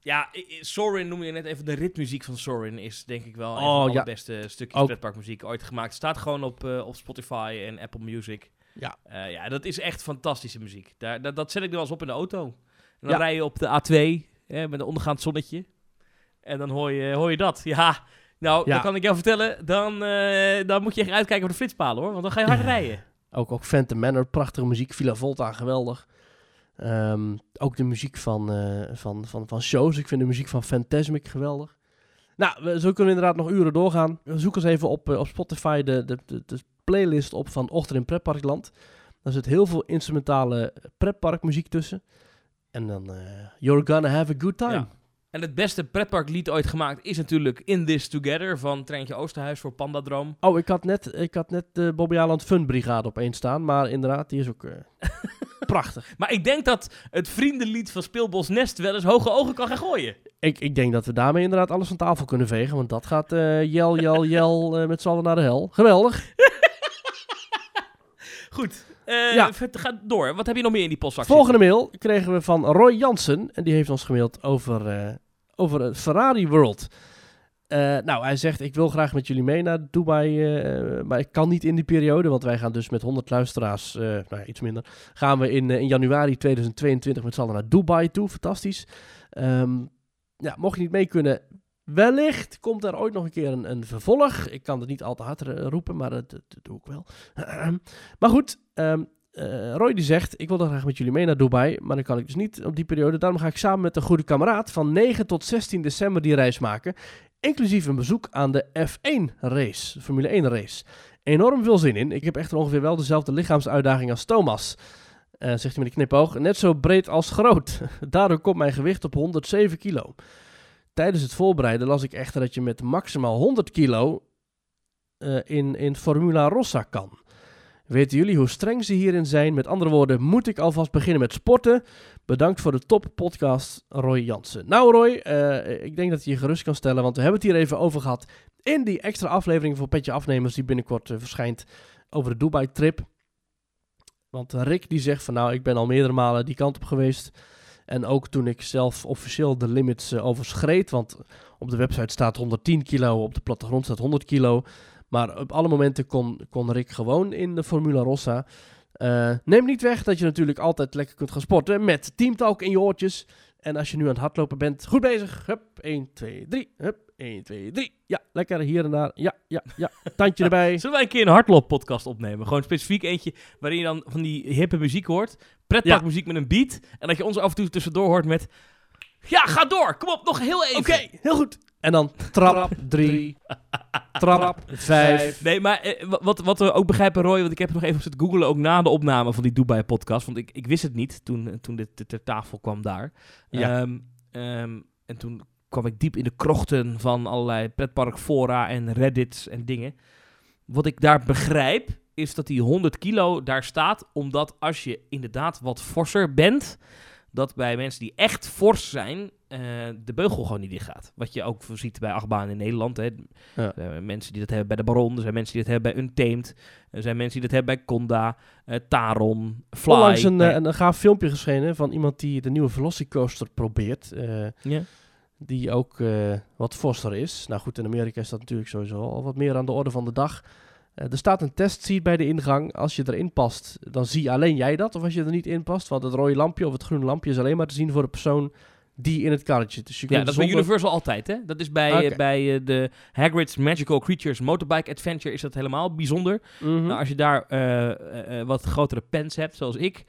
ja, Sorin noem je net even. De ritmuziek van Sorin is denk ik wel een Oh, van de allerbeste stukjes Ook. pretparkmuziek ooit gemaakt. Staat gewoon op, eh, op Spotify en Apple Music. Ja. Eh, ja, dat is echt fantastische muziek. Daar, dat, dat zet ik er wel eens op in de auto. En dan Ja. rij je op de A2 hè, met een ondergaand zonnetje. En dan hoor je, hoor je dat. Ja, nou, Ja. dan kan ik jou vertellen. Dan, eh, dan moet je echt uitkijken voor de flitspalen hoor. Want dan ga je hard rijden. Ook, ook Phantom Manor, prachtige muziek. Villa Volta, geweldig. Ehm, ook de muziek van, eh, van, van, van shows. Ik vind de muziek van Fantasmic geweldig. Nou, we, zo kunnen we inderdaad nog uren doorgaan. Zoek eens even op, eh, op Spotify de, de, de, de playlist op van Ochtend in Pretparkland. Daar zit heel veel instrumentale pretparkmuziek tussen. En dan, you're gonna have a good time. Ja. En het beste pretparklied ooit gemaakt is natuurlijk In This Together van Treintje Oosterhuis voor Pandadroom. Oh, ik had net, ik had net de Bobby Aland Fun Brigade opeens staan. Maar inderdaad, die is ook eh, [LAUGHS] prachtig. Maar ik denk dat het vriendenlied van Speelbos Nest wel eens hoge ogen kan gaan gooien. Ik, ik denk dat we daarmee inderdaad alles van tafel kunnen vegen. Want dat gaat eh, jel, jel, jel eh, met z'n allen naar de hel. Geweldig. [LAUGHS] Goed, eh Ja. ga door. Wat heb je nog meer in die postzak Volgende mail kregen we van Roy Jansen. En die heeft ons gemaild over, eh, over het Ferrari World. Eh, nou, hij zegt, ik wil graag met jullie mee naar Dubai, eh, maar ik kan niet in die periode, want wij gaan dus met 100 luisteraars, eh, nou iets minder, gaan we in, in januari 2022 met z'n allen naar Dubai toe. Fantastisch. Ehm, ja, mocht je niet mee kunnen, wellicht komt er ooit nog een keer een, een vervolg. Ik kan het niet al te hard roepen, maar dat doe ik wel. [CLEARS THROAT] maar goed, ehm, eh, Roy die zegt, ik wil dan graag met jullie mee naar Dubai, maar dan kan ik dus niet op die periode. Daarom ga ik samen met een goede kameraad van 9 tot 16 december die reis maken. Inclusief een bezoek aan de F1 race, Formule 1 race. Enorm veel zin in. Ik heb echter ongeveer wel dezelfde lichaamsuitdaging als Thomas. Eh, zegt hij met een knipoog. Net zo breed als groot. [LAUGHS] Daardoor komt mijn gewicht op 107 kilo. Tijdens het voorbereiden las ik echter dat je met maximaal 100 kilo eh, in, in Formula Rossa kan. Weten jullie hoe streng ze hierin zijn? Met andere woorden, moet ik alvast beginnen met sporten? Bedankt voor de top podcast, Roy Jansen. Nou Roy, eh, ik denk dat je je gerust kan stellen, want we hebben het hier even over gehad in die extra aflevering voor Petje Afnemers die binnenkort eh, verschijnt over de Dubai-trip. Want Rick die zegt van nou, ik ben al meerdere malen die kant op geweest. En ook toen ik zelf officieel de limits eh, overschreed, want op de website staat 110 kilo, op de plattegrond staat 100 kilo. Maar op alle momenten kon, kon Rick gewoon in de Formula Rossa. Eh, neem niet weg dat je natuurlijk altijd lekker kunt gaan sporten met teamtalk in je oortjes. En als je nu aan het hardlopen bent, goed bezig. Hup, 1, 2, 3. Hup, 1, 2, 3. Ja, lekker hier en daar. Ja, ja, ja. Tandje erbij. Zullen wij een keer een hardloop-podcast opnemen? Gewoon specifiek eentje waarin je dan van die hippe muziek hoort. Pretparkmuziek met een beat. En dat je ons af en toe tussendoor hoort met... Ja, ga door! Kom op, nog heel even! Oké, heel goed. En dan trap 3, trap 5. [LAUGHS] Nee, maar eh, wa- wat, wat we ook begrijpen, Roy, want ik heb nog even zitten googlen, ook na de opname van die Dubai-podcast, want ik, ik wist het niet toen, eh, toen dit dit ter tafel kwam daar. Ja. Ehm, ehm, en toen kwam ik diep in de krochten van allerlei pretparkfora en reddits en dingen. Wat ik daar begrijp, is dat die 100 kilo daar staat, omdat als je inderdaad wat forser bent, dat bij mensen die echt fors zijn, eh, de beugel gewoon niet dicht gaat. Wat je ook ziet bij achtbaan in Nederland. Hè. Ja. Mensen die dat hebben bij de Baron, er zijn mensen die dat hebben bij Untamed, er zijn mensen die dat hebben bij Conda, eh, Taron, Fly. Onlangs een, Nee. eh, een, een gaaf filmpje verschenen van iemand die de nieuwe Velocicoaster probeert. ja. die ook wat forser is. Nou goed, in Amerika is dat natuurlijk sowieso al wat meer aan de orde van de dag. Eh, er staat een testseat bij de ingang. Als je erin past, dan zie alleen jij dat. Of als je er niet in past, want het rode lampje of het groene lampje is alleen maar te zien voor de persoon die in het karretje zit. Dus je Ja, dat is bij zonder- Universal altijd, hè? Dat is bij, Oké. bij eh, de Hagrid's Magical Creatures Motorbike Adventure is dat helemaal bijzonder. Mhm. Nou, als je daar eh, wat grotere pens hebt, zoals ik,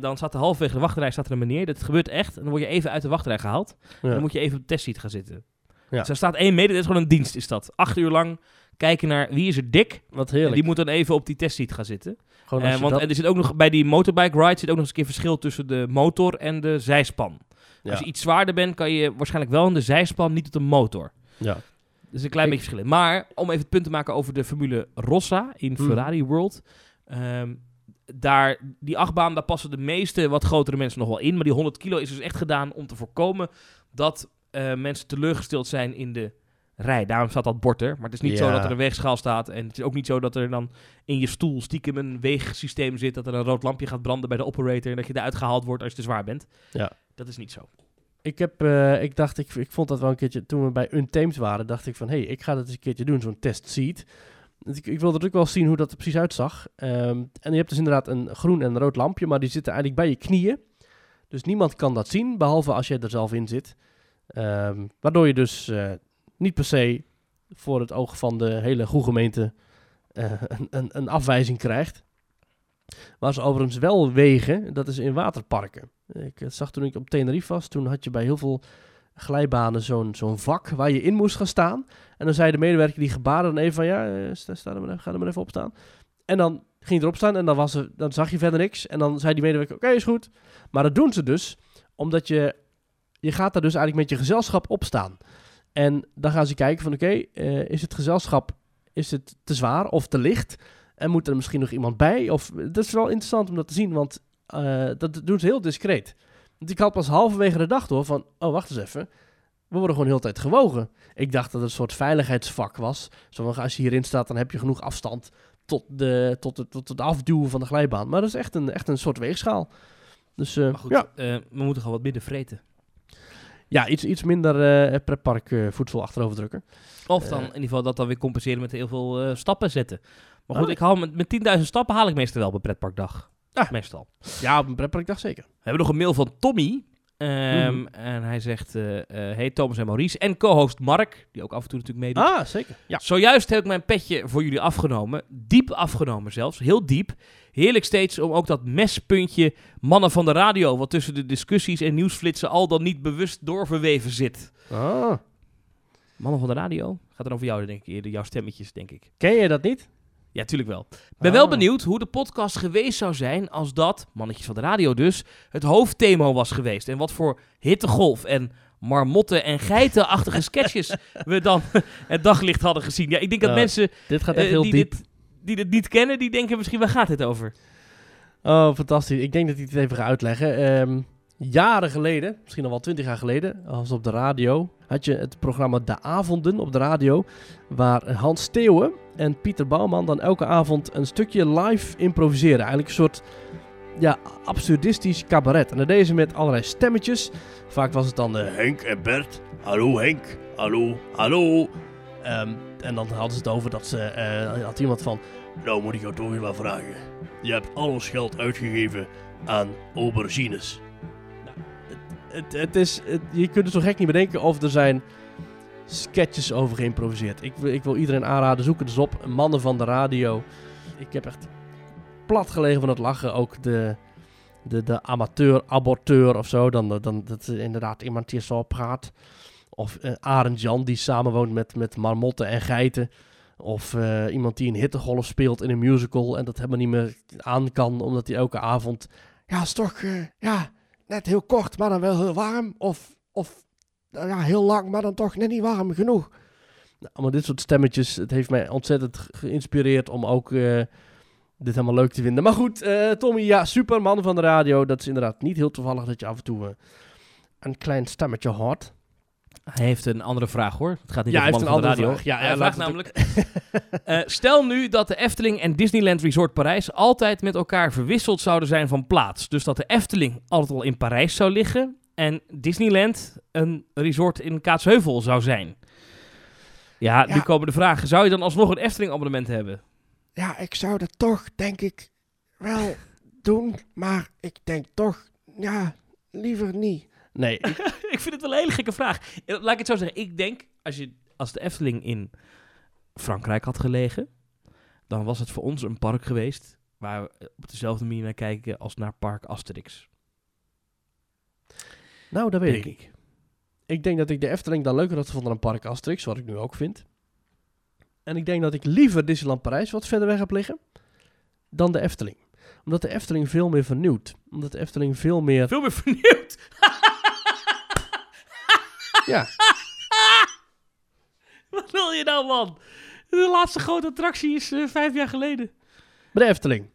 dan staat er halverwege de wachtrij staat er een meneer. Dat gebeurt echt. En dan word je even uit de wachtrij gehaald. En dan moet je even op de testseat gaan zitten. Ja. Dus er staat één mede, dit is gewoon een dienst, is dat. Acht uur lang kijken naar wie is er dik. Wat En heerlijk. die moet dan even op die testseat gaan zitten. Eh, want dat- er zit ook nog bij die motorbike ride zit ook nog eens een keer verschil tussen de motor en de zijspan. ja. Als je iets zwaarder bent, kan je waarschijnlijk wel in de zijspan, niet op de motor. ja. Dat is een klein Ik- beetje verschil. Maar om even het punt te maken over de Formule Rossa in Hmm. Ferrari World. ehm, daar, die achtbaan, daar passen de meeste wat grotere mensen nog wel in. Maar die 100 kilo is dus echt gedaan om te voorkomen dat eh, mensen teleurgesteld zijn in de rij. Daarom staat dat bord er. Maar het is niet zo dat er een weegschaal staat. En het is ook niet zo dat er dan in je stoel stiekem een weegsysteem zit. Dat er een rood lampje gaat branden bij de operator. En dat je eruit gehaald wordt als je te zwaar bent. Ja. Dat is niet zo. Ik, heb, eh, ik dacht, ik, ik vond dat wel een keertje, toen we bij Untamed waren, dacht ik van, hé, hey, ik ga dat eens een keertje doen, zo'n test seat. Ik, ik wilde natuurlijk wel zien hoe dat er precies uitzag. Ehm, en je hebt dus inderdaad een groen en een rood lampje, maar die zitten eigenlijk bij je knieën. Dus niemand kan dat zien, behalve als jij er zelf in zit. Ehm, waardoor je dus eh, niet per se voor het oog van de hele goede gemeente eh, een, een, een afwijzing krijgt. Waar ze overigens wel wegen, dat is in waterparken. Ik eh, zag toen ik op Tenerife was, toen had je bij heel veel glijbanen zo'n zo'n vak waar je in moest gaan staan. En dan zei de medewerker die gebaarde dan even van, ja, eh, sta, er maar even, ga er maar even op staan. En dan ging hij erop staan en dan, was er, dan zag je verder niks. En dan zei die medewerker, oké, is goed. Maar dat doen ze dus, omdat je, je gaat daar dus eigenlijk met je gezelschap op staan. En dan gaan ze kijken van, oké, eh, is het gezelschap, is het te zwaar of te licht? En moet er misschien nog iemand bij? Of, dat is wel interessant om dat te zien, want eh, dat doen ze heel discreet. Want ik had pas halverwege de dag door van, oh, wacht eens even. We worden gewoon heel de tijd gewogen. Ik dacht dat het een soort veiligheidsvak was. Zo van, als je hierin staat, dan heb je genoeg afstand tot, de, tot, het, tot het afduwen van de glijbaan. Maar dat is echt een, echt een soort weegschaal. Dus eh, Maar goed, ja, we moeten gewoon wat minder vreten. Ja iets, iets minder eh pretpark eh, voedsel achterover drukken. Of dan Eh. in ieder geval dat dan weer compenseren met heel veel stappen zetten. Maar goed, Oh. ik haal met, met 10.000 stappen haal ik meestal wel bij pretparkdag. Ah. Meestal. Ja, op een pretparkdag zeker. We hebben nog een mail van Tommy. Ehm, Mhm. En hij zegt, hey Thomas en Maurice. En co-host Mark, die ook af en toe natuurlijk meedoet. Ah, zeker. Ja. Zojuist heb ik mijn petje voor jullie afgenomen. Diep afgenomen zelfs. Heel diep. Heerlijk steeds om ook dat mespuntje mannen van de radio... wat tussen de discussies en nieuwsflitsen al dan niet bewust doorverweven zit. Ah. Mannen van de radio? Gaat er over jou, denk ik. Eerder jouw stemmetjes, denk ik. Ken je dat niet? Ja, tuurlijk wel. Ik ben wel Ah. benieuwd hoe de podcast geweest zou zijn als dat, mannetjes van de radio dus, het hoofdthema was geweest. En wat voor hittegolf en marmotten en geitenachtige [LAUGHS] sketches we dan [LAUGHS] het daglicht hadden gezien. Ja, ik denk dat Ja, mensen Dit gaat echt eh, heel die, diep. dit, die dit niet kennen, die denken misschien, waar gaat dit over? Oh, fantastisch. Ik denk dat ik het even ga uitleggen. Ehm, jaren geleden, misschien al wel twintig jaar geleden, als op de radio, had je het programma De Avonden op de radio, waar Hans Steeuwen en Pieter Bouwman dan elke avond een stukje live improviseren. Eigenlijk een soort ja, absurdistisch cabaret. En dat deden ze met allerlei stemmetjes. Vaak was het dan eh, Henk en Bert. Hallo Henk, hallo, hallo. Ehm, en dan hadden ze het over dat ze, eh, had iemand van, nou moet ik jou toch wat vragen. Je hebt al ons geld uitgegeven aan aubergines. Nou, het, het, is, je kunt het zo gek niet bedenken of er zijn sketches over geïmproviseerd. Ik, wil- ik wil iedereen aanraden, zoek het eens op. Mannen van de radio. Ik heb echt plat gelegen van het lachen. Ook de, de, de amateur, aborteur of zo. Dan, dan dat er inderdaad iemand die zo praat. Of eh, Arend Jan die samenwoont met, met marmotten en geiten. Of eh, iemand die een hittegolf speelt in een musical en dat helemaal niet meer aan kan, omdat hij elke avond... Ja, is toch eh, ja, net heel kort, maar dan wel heel warm. Of, of nou ja, heel lang, maar dan toch net niet warm genoeg. Nou, allemaal dit soort stemmetjes. Het heeft mij ontzettend ge- geïnspireerd om ook dit helemaal leuk te vinden. Maar goed, Tommy, ja, super man van de radio. Dat is inderdaad niet heel toevallig dat je af en toe een klein stemmetje hoort. Hij heeft een andere vraag hoor. Het gaat niet Ja, hij heeft een de andere radio. vraag. Ja, hij ja, vraagt namelijk... [LAUGHS] eh, stel nu dat de Efteling en Disneyland Resort Parijs altijd met elkaar verwisseld zouden zijn van plaats. Dus dat de Efteling altijd al in Parijs zou liggen en Disneyland een resort in Kaatsheuvel zou zijn. Ja, nu Ja. komen de vragen. Zou je dan alsnog een Efteling abonnement hebben? Ja, ik zou dat toch, denk ik, wel doen. Maar ik denk toch, ja, liever niet. Nee, ik- [LAUGHS] ik vind het wel een hele gekke vraag. Eh, Laat ik het zo zeggen. Ik denk, als, je, als de Efteling in Frankrijk had gelegen, dan was het voor ons een park geweest waar we op dezelfde manier naar kijken als naar Park Asterix. nou, dat weet Denk ik. Ik denk dat ik de Efteling dan leuker had gevonden dan Park Asterix, wat ik nu ook vind. En ik denk dat ik liever Disneyland Parijs wat verder weg heb liggen dan de Efteling. Omdat de Efteling veel meer vernieuwt. Omdat de Efteling veel meer... Veel meer vernieuwd. [LAUGHS] Ja, [LAUGHS] Wat wil je nou, man? De laatste grote attractie is eh, vijf jaar geleden. bij de Efteling.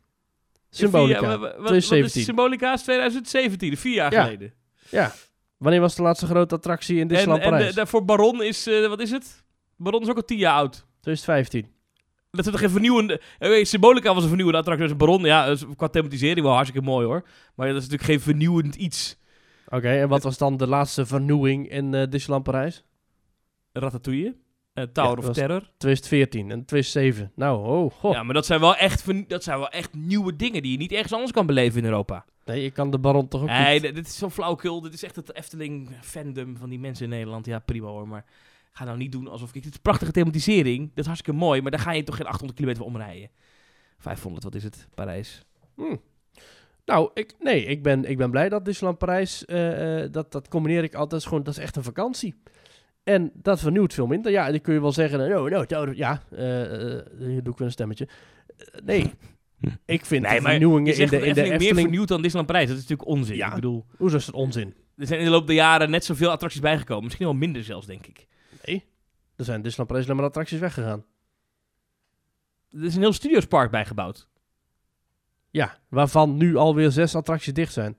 Symbolica, wat- wat is 2017. Symbolica is 2017, vier jaar Ja. geleden. Ja. Wanneer was de laatste grote attractie in En, Disneyland en Parijs? de- voor Baron is, eh, wat is het? Baron is ook al tien jaar oud. 2015. Dat is toch geen vernieuwende... eh, weet je, Symbolica was een vernieuwende attractie. Dus Baron, ja, qua thematisering wel hartstikke mooi hoor. Maar dat is natuurlijk geen vernieuwend iets. Oké, en wat was dan de laatste vernieuwing in eh, Disneyland Parijs? Ratatouille. eh, Tower Ja, of Terror. 2014 en 2007. Nou, oh, goh. Ja, maar dat zijn, wel echt, dat zijn wel echt nieuwe dingen die je niet ergens anders kan beleven in Europa. Nee, je kan de Baron toch ook Nee, niet... dit dit is zo flauwkul. Dit is echt het Efteling-fandom van die mensen in Nederland. Ja, prima hoor, maar ga nou niet doen alsof... Kijk, dit is een prachtige thematisering. Dat is hartstikke mooi, maar daar ga je toch geen 800 kilometer omrijden. 500, wat is het? Parijs. Hm. Nou, ik, nee, ik ben, ik ben blij dat Disneyland Parijs, eh, eh, dat, dat combineer ik altijd, is gewoon, dat is echt een vakantie. En dat vernieuwt veel minder. Ja, dan kun je wel zeggen, nou, nou, nou, ja, eh, eh, hier doe ik weer een stemmetje. Nee, ik vind de Nee, maar vernieuwingen in de, in de Efteling meer vernieuwd dan Disneyland Parijs. Dat is natuurlijk onzin. Ja. Ik bedoel, Hoezo is dat onzin? er zijn in de loop der jaren net zoveel attracties bijgekomen. Misschien wel minder zelfs, denk ik. Er zijn Disneyland Parijs alleen maar attracties weggegaan. Er is een heel studiospark bijgebouwd. Ja, waarvan nu alweer zes attracties dicht zijn.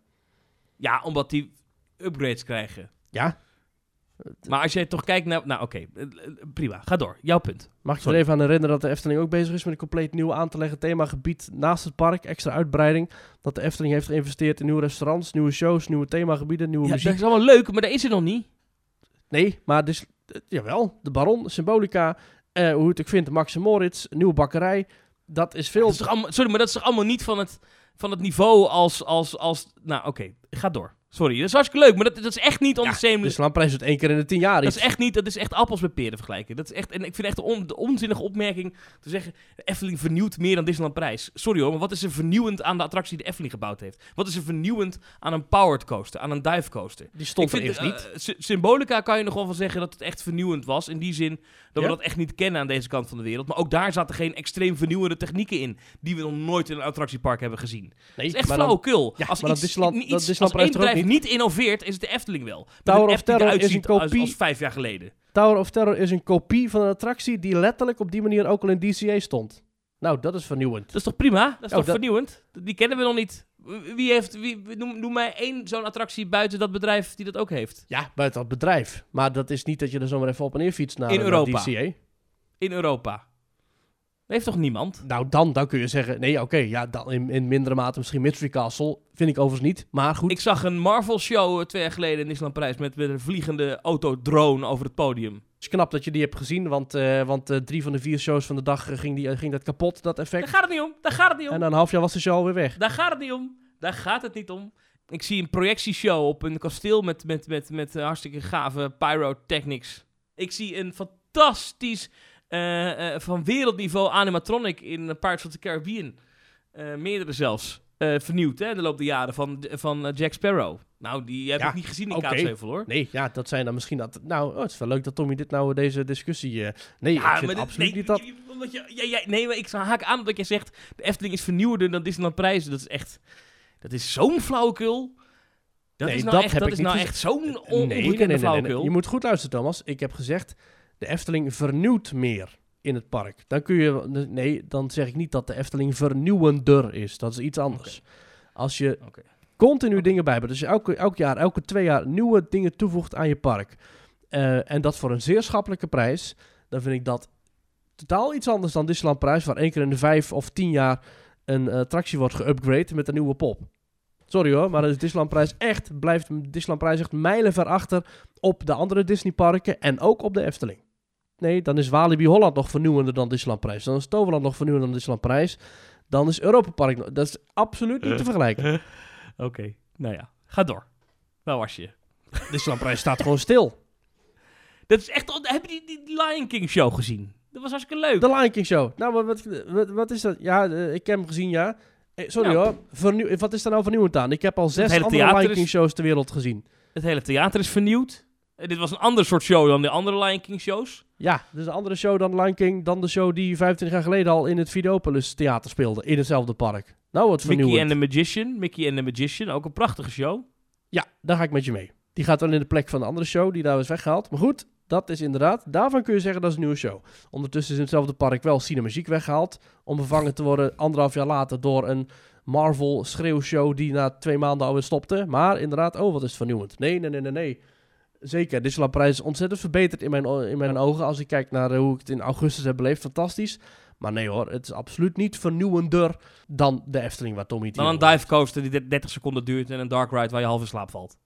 Ja, omdat die upgrades krijgen. Ja, Maar als jij toch kijkt naar... Nou, oké. eh, eh, prima. Ga door. Jouw punt. mag ik je er even aan herinneren dat de Efteling ook bezig is met een compleet nieuw aan te leggen themagebied naast het park. Extra uitbreiding. Dat de Efteling heeft geïnvesteerd in nieuwe restaurants, nieuwe shows, nieuwe themagebieden, nieuwe Ja, muziek. dat is allemaal leuk, maar dat is er nog niet. Nee, maar dus, eh, jawel, de Baron, Symbolica, eh, hoe het ik vind, Max en Moritz, nieuwe bakkerij. Dat is veel... Sorry, maar dat is toch allemaal niet van het, van het niveau als... als, als nou, oké. Ga door. Sorry. Dat is hartstikke leuk, maar dat, dat is echt niet on ja, the same... de één keer in de tien jaar Dat is echt niet, dat is echt appels met peren vergelijken. Dat is echt, en ik vind echt de, on- de onzinnige opmerking te zeggen, de Efteling vernieuwt meer dan Disneyland Parijs. Sorry hoor, maar wat is er vernieuwend aan de attractie die de Efteling gebouwd heeft? Wat is er vernieuwend aan een powered coaster, aan een dive coaster? Die stond ik er eh, niet. Sy- Symbolica kan je nog wel van zeggen dat het echt vernieuwend was. In die zin dat Ja? we dat echt niet kennen aan deze kant van de wereld. Maar ook daar zaten geen extreem vernieuwende technieken in. Die we nog nooit in een attractiepark hebben gezien. Nee, Het is echt flauwekul. Ja, als maar dat iets, Disneyland- iets- dat als Disneyland één Bedrijf niet innoveert, is het de Efteling wel. Tower of Terror is een ziet als- kopie- als vijf jaar geleden. Tower of Terror is een kopie van een attractie die letterlijk op die manier ook al in DCA stond. Nou, dat is vernieuwend. Dat is toch prima? Dat is Oh, toch dat- vernieuwend? Die kennen we nog niet. Wie heeft, wie, noem, noem mij één zo'n attractie buiten dat bedrijf die dat ook heeft. Ja, buiten dat bedrijf. Maar dat is niet dat je er zomaar even op en neer fietst naar, In Europa. DCA. In Europa. Heeft toch niemand? Nou, dan, dan kun je zeggen, nee, oké, ja, dan in, in mindere mate misschien Mystery Castle. Vind ik overigens niet, maar goed. Ik zag een Marvel-show eh, twee jaar geleden in Disneyland Parijs met, met een vliegende autodrone over het podium. Het is knap dat je die hebt gezien, want, eh, want eh, drie van de vier shows van de dag ging, die, ging dat kapot, dat Daar effect. gaat het niet om. Daar gaat het niet om. En na een half jaar was de show alweer weg. Daar gaat het niet om. Daar gaat het niet om. Ik zie een projectieshow op een kasteel met, met, met, met eh, hartstikke gave pyrotechnics. Ik zie een fantastisch, eh, eh, van wereldniveau animatronic in Pirates of the Caribbean. Eh, meerdere zelfs. vernieuwd, hè, de loop der jaren van, van Jack Sparrow. Nou, die heb Ja, ik niet gezien in oké. Kaatsheuvel, hoor. Nee, ja, dat zijn dan misschien dat. Nou, oh, het is wel leuk dat Tommy dit nou deze discussie. nee, ik vind dit- absoluut nee, niet dat. Omdat je, ja, nee, maar ik haak aan omdat je zegt... de Efteling is vernieuwder dan Disneyland Prijs. Dat is echt... Dat is zo'n flauwekul. Dat Nee, is nou dat echt, heb dat ik is niet nou gezegd. echt zo'n Nee, on nee, nee, ongekende nee, nee, flauwekul. nee. Je moet goed luisteren, Thomas. Ik heb gezegd, de Efteling vernieuwt meer in het park. Dan kun je, nee, dan zeg ik niet dat de Efteling vernieuwender is. Dat is iets anders. Als je continu dingen bij hebt, dus je elke, elk jaar, elke twee jaar nieuwe dingen toevoegt aan je park. eh, en dat voor een zeer schappelijke prijs, dan vind ik dat totaal iets anders dan Disneyland Prijs, waar één keer in de vijf of tien jaar een eh, attractie wordt geupgrade met een nieuwe pop. Sorry hoor, maar Disneyland Prijs echt, blijft Disneyland Prijs echt mijlenver achter op de andere Disney parken en ook op de Efteling. Nee, dan is Walibi Holland nog vernieuwender dan Disneyland Prijs. Dan is Toverland nog vernieuwender dan Disneyland Prijs. Dan is Europa Park. Dat is absoluut niet te vergelijken. Oké, nou ja. Ga door. Waar was je? Disneyland Prijs staat gewoon stil. [LAUGHS] Dat is echt... Heb je die, die Lion King show gezien? Dat was hartstikke leuk. De Lion King Show. Nou, wat, wat, wat, wat is dat? Ja, eh, ik heb hem gezien, ja. Eh, sorry Nou. hoor. Vernieuw, wat is daar nou vernieuwend aan? Ik heb al zes andere Lion is- King shows ter wereld gezien. Het hele theater is vernieuwd. Eh, dit was een ander soort show dan de andere Lion King shows. Ja, dus een andere show dan Lion King, dan de show die 25 jaar geleden al in het Videopolis Theater speelde, in hetzelfde park. Nou, wat Mickey vernieuwend. and the Magician. Mickey and the Magician. Ook een prachtige show. Ja, daar ga ik met je mee. Die gaat wel in de plek van de andere show, die daar is weggehaald. Maar goed, dat is inderdaad, daarvan kun je zeggen dat is een nieuwe show. Ondertussen is in hetzelfde park wel Cinemagiek weggehaald, om vervangen te worden anderhalf jaar later door een Marvel schreeuwshow die na twee maanden alweer stopte. Maar inderdaad, oh, wat is het vernieuwend. Nee, nee, nee, nee, nee. Zeker, Disneyland Prijs is ontzettend verbeterd in mijn, in mijn ogen. Als ik kijk naar hoe ik het in augustus heb beleefd, fantastisch. Maar nee hoor, het is absoluut niet vernieuwender dan de Efteling waar Tommy het Dan een dive coaster die 30 seconden duurt en een dark ride waar je half in slaap valt.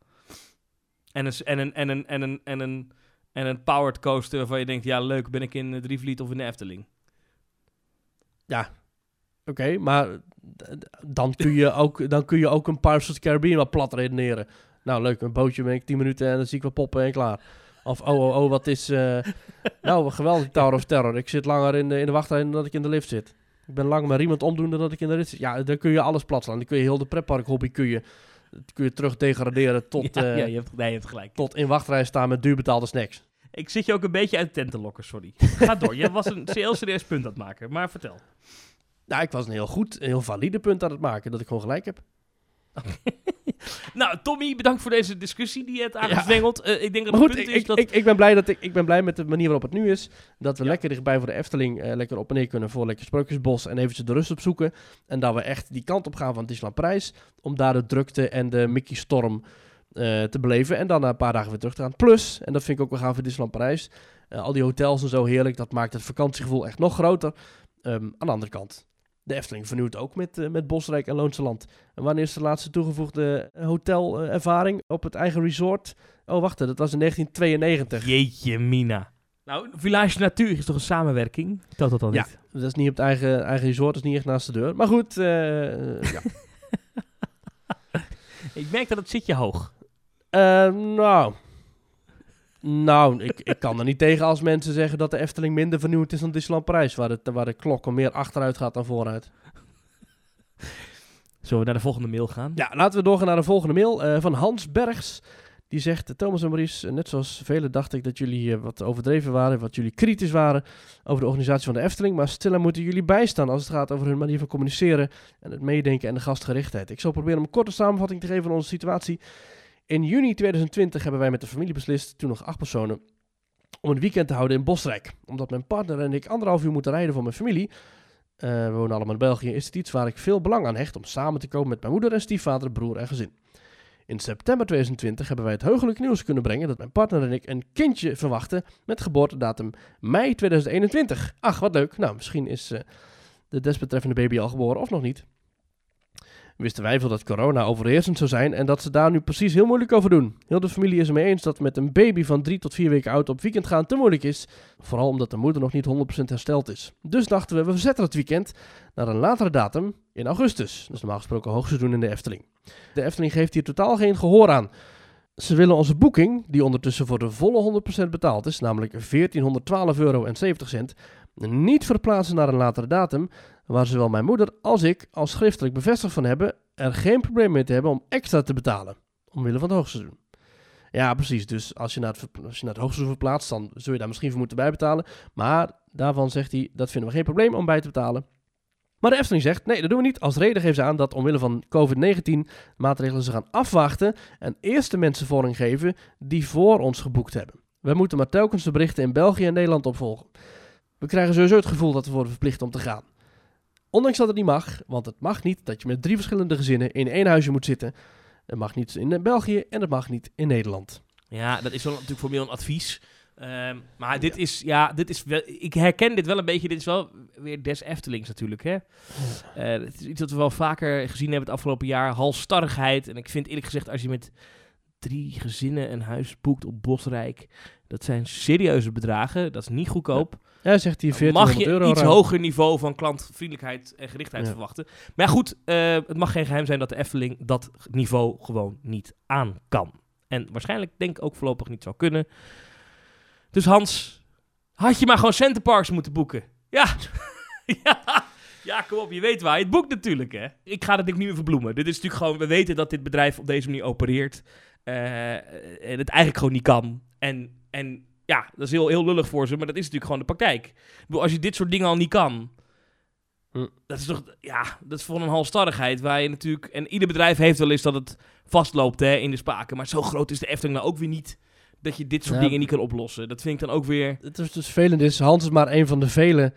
En een, en een, en een, en een, en een, en een powered coaster waarvan je denkt, ja leuk, ben ik in eh, Drievliet of in de Efteling. Oké, maar dan kun je ook, dan kun je ook een Pirates of the Caribbean wat plat redeneren. Nou, leuk, een bootje ben ik 10 minuten en dan zie ik wat poppen en klaar. Of oh, oh, oh, wat is... eh, [LAUGHS] nou, geweldig Tower of Terror. Ik zit langer in de, in de wachtrij dan dat ik in de lift zit. Ik ben langer met iemand omdoen dan dat ik in de rit zit. Ja, dan kun je alles plat slaan. Dan kun je heel de pretpark hobby kun je, kun je terug degraderen [LAUGHS] tot, ja, eh, ja, je, hebt, nee, je hebt gelijk. tot in wachtrij staan met duurbetaalde snacks. Ik zit je ook een beetje uit de tent te lokken, sorry. Ga door, je was een heel serieus punt aan het maken, maar vertel. Nou, ik was een heel goed, een heel valide punt aan het maken, dat ik gewoon gelijk heb. [LAUGHS] Nou, Tommy, bedankt voor deze discussie die je hebt aangezwengeld. Eh, ik denk dat Maar het goed, punt ik, is dat... ik, ik ben blij dat ik, ik ben blij met de manier waarop het nu is. Dat we Ja. lekker dichtbij voor de Efteling eh, lekker op en neer kunnen voor lekker Sprookjesbos en eventjes de rust opzoeken. En dat we echt die kant op gaan van Disneyland Parijs. Om daar de drukte en de Mickey Storm eh, te beleven. En dan na een paar dagen weer terug te gaan. Plus, en dat vind ik ook wel gaaf voor Disneyland Parijs. eh, al die hotels en zo heerlijk. Dat maakt het vakantiegevoel echt nog groter. Ehm, aan de andere kant. De Efteling vernieuwt ook met, eh, met Bosrijk en Loonse Land. En wanneer is de laatste toegevoegde eh, hotelervaring op het eigen resort? Oh, wacht, dat was in 1992. Jeetje, Mina. Nou, Village Natuur is toch een samenwerking? Telt dat dan Ja. niet? Dat is niet op het eigen, eigen resort, dat is niet echt naast de deur. Maar goed, eh, ja. [LAUGHS] [LAUGHS] Ik merk dat het zit je hoog. Nou. Nou, ik, ik kan er niet tegen als mensen zeggen dat de Efteling minder vernieuwd is dan Disneyland Parijs. Waar, het, waar de klok meer achteruit gaat dan vooruit. Zullen we naar de volgende mail gaan? Ja, laten we doorgaan naar de volgende mail eh, van Hans Bergs. Die zegt, Thomas en Maurice, eh, net zoals velen dacht ik dat jullie eh, wat overdreven waren, wat jullie kritisch waren over de organisatie van de Efteling. Maar stilaan moeten jullie bijstaan als het gaat over hun manier van communiceren en het meedenken en de gastgerichtheid. Ik zal proberen om een korte samenvatting te geven van onze situatie. In juni 2020 hebben wij met de familie beslist, toen nog acht personen, om een weekend te houden in Bosrijk. Omdat mijn partner en ik anderhalf uur moeten rijden voor mijn familie. eh, we wonen allemaal in België. Is het iets waar ik veel belang aan hecht om samen te komen met mijn moeder en stiefvader, broer en gezin. In september 2020 hebben wij het heugelijk nieuws kunnen brengen dat mijn partner en ik een kindje verwachten met geboortedatum mei 2021. Ach, wat leuk. Nou, misschien is eh, de desbetreffende baby al geboren of nog niet. Wisten wij veel dat corona overheersend zou zijn en dat ze daar nu precies heel moeilijk over doen. Heel de familie is het mee eens dat met een baby van drie tot vier weken oud op weekend gaan te moeilijk is. Vooral omdat de moeder nog niet 100% hersteld is. Dus dachten we, we verzetten het weekend naar een latere datum in augustus. Dat is normaal gesproken hoogseizoen in de Efteling. De Efteling geeft hier totaal geen gehoor aan. Ze willen onze boeking, die ondertussen voor de volle 100% betaald is, namelijk 1412 euro en 70 cent, niet verplaatsen naar een latere datum, waar zowel mijn moeder als ik als schriftelijk bevestigd van hebben er geen probleem mee te hebben om extra te betalen, omwille van het hoogseizoen. Ja, precies. Dus als je, naar het, als je naar het hoogseizoen verplaatst, dan zul je daar misschien voor moeten bijbetalen. Maar daarvan zegt hij, dat vinden we geen probleem om bij te betalen. Maar de Efteling zegt, nee, dat doen we niet. Als reden geven ze aan dat omwille van COVID-19 maatregelen ze gaan afwachten en eerst de mensen voorrang geven die voor ons geboekt hebben. We moeten maar telkens de berichten in België en Nederland opvolgen. We krijgen sowieso het gevoel dat we worden verplicht om te gaan. Ondanks dat het niet mag, want het mag niet dat je met drie verschillende gezinnen in één huisje moet zitten. Het mag niet in België en het mag niet in Nederland. Ja, dat is wel natuurlijk voor meer een advies. Ehm, maar dit is, ja, dit is wel, ik herken dit wel een beetje. Dit is wel weer des Eftelings natuurlijk, hè. Eh, het is iets dat we wel vaker gezien hebben het afgelopen jaar. Halstarrigheid. En ik vind eerlijk gezegd, als je met drie gezinnen een huis boekt op Bosrijk... Dat zijn serieuze bedragen. Dat is niet goedkoop. Ja, zegt hij Dan 1400 mag je euro. iets ruim. hoger niveau van klantvriendelijkheid en gerichtheid Ja. verwachten. Maar goed, eh, het mag geen geheim zijn dat de Efteling dat niveau gewoon niet aan kan. En waarschijnlijk denk ik ook voorlopig niet zou kunnen. Dus Hans, had je maar gewoon Centerparks moeten boeken. Ja. [LAUGHS] ja. Ja, kom op, je weet waar het boekt natuurlijk, hè. Ik ga het niet meer verbloemen. Dit is natuurlijk gewoon, we weten dat dit bedrijf op deze manier opereert. Eh, en het eigenlijk gewoon niet kan. En, en ja, dat is heel, heel lullig voor ze, maar dat is natuurlijk gewoon de praktijk. Ik bedoel, als je dit soort dingen al niet kan, Hm. dat is toch, ja, dat is voor een halstarrigheid waar je natuurlijk, en ieder bedrijf heeft wel eens dat het vastloopt hè, in de spaken, maar zo groot is de Efteling nou ook weer niet, dat je dit soort Ja. dingen niet kan oplossen. Dat vind ik dan ook weer, Het is dus vervelend is, Hans is maar een van de vele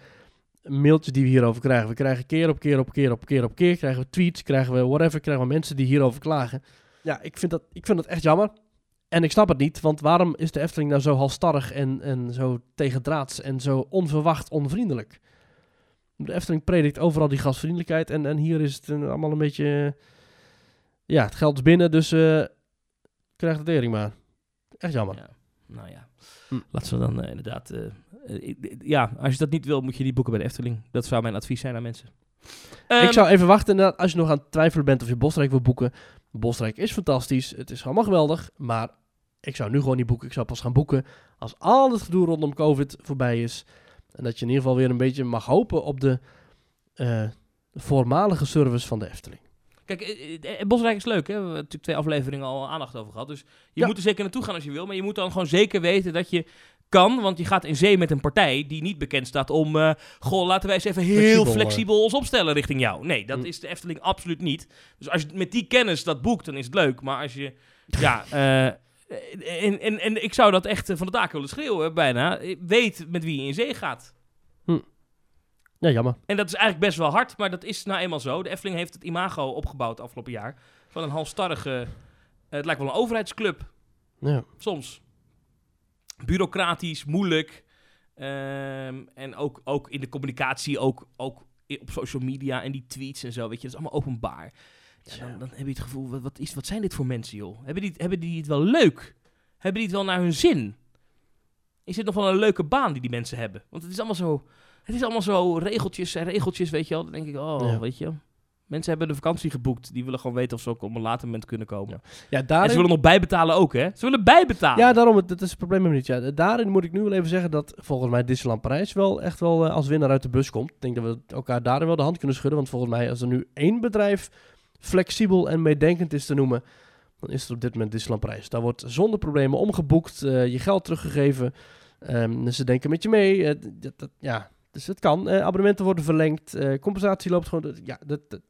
mailtjes die we hierover krijgen. We krijgen keer op keer op keer op keer op keer, krijgen we tweets, krijgen we whatever, krijgen we mensen die hierover klagen. Ja, ik vind dat, ik vind dat echt jammer. En ik snap het niet, want waarom is de Efteling nou zo halstarrig en, en zo tegendraads en zo onverwacht onvriendelijk? De Efteling predikt overal die gastvriendelijkheid en, en hier is het allemaal een beetje... eh, ja, het geld is binnen, dus eh krijg de tering maar. Echt jammer. ja, nou ja, Hm. laten we dan eh, inderdaad, ja, als je dat niet wil, moet je die boeken bij de Efteling. Dat zou mijn advies zijn aan mensen. Ehm, ik zou even wachten inderdaad, als je nog aan het twijfelen bent of je Bosrijk wil boeken. Bosrijk is fantastisch, het is allemaal geweldig, maar ik zou nu gewoon niet boeken. Ik zou pas gaan boeken als al het gedoe rondom COVID voorbij is. En dat je in ieder geval weer een beetje mag hopen op de eh, voormalige service van de Efteling. Kijk, eh, eh, Bosrijk is leuk, hè? We hebben natuurlijk twee afleveringen al aandacht over gehad. Dus je Ja. moet er zeker naartoe gaan als je wil. Maar je moet dan gewoon zeker weten dat je kan, want je gaat in zee met een partij die niet bekend staat om... eh, goh, laten wij eens even heel Flexibel, flexibel, ons opstellen richting jou. Nee, dat Mm. is de Efteling absoluut niet. Dus als je met die kennis dat boekt, dan is het leuk. Maar als je... ja, [LAUGHS] eh, en, en, en ik zou dat echt eh, van de daken willen schreeuwen, bijna. Weet met wie je in zee gaat. Ja, jammer. En dat is eigenlijk best wel hard, maar dat is nou eenmaal zo. De Efteling heeft het imago opgebouwd afgelopen jaar. Van een halstarrige... eh, het lijkt wel een overheidsclub, Ja. soms. Bureaucratisch, moeilijk. Ehm, en ook, ook in de communicatie, ook, ook op social media en die tweets en zo, weet je. Dat is allemaal openbaar. Ja, dan, dan heb je het gevoel, wat, wat, is, wat zijn dit voor mensen, joh? Hebben die, hebben die het wel leuk? Hebben die het wel naar hun zin? Is dit nog wel een leuke baan die die mensen hebben? Want het is allemaal zo... Het is allemaal zo regeltjes en regeltjes, weet je wel. Dan denk ik, oh, Ja. weet je. Mensen hebben de vakantie geboekt. Die willen gewoon weten of ze ook op een later moment kunnen komen. Ja, En daarin... ze willen nog bijbetalen ook, hè? Ze willen bijbetalen. Ja, daarom, het- dat is het probleem niet. Ja, daarin moet ik nu wel even zeggen dat volgens mij Disneyland Parijs wel echt wel eh, als winnaar uit de bus komt. Ik denk dat we elkaar daarin wel de hand kunnen schudden. Want volgens mij, als er nu één bedrijf flexibel en meedenkend is te noemen, dan is het op dit moment Disneyland Parijs. Daar wordt zonder problemen omgeboekt, eh, je geld teruggegeven. Ehm, ze denken met je mee. eh, dat, dat- ja, dus het kan. Abonnementen worden verlengd. compensatie loopt gewoon. Ja, dat, dat-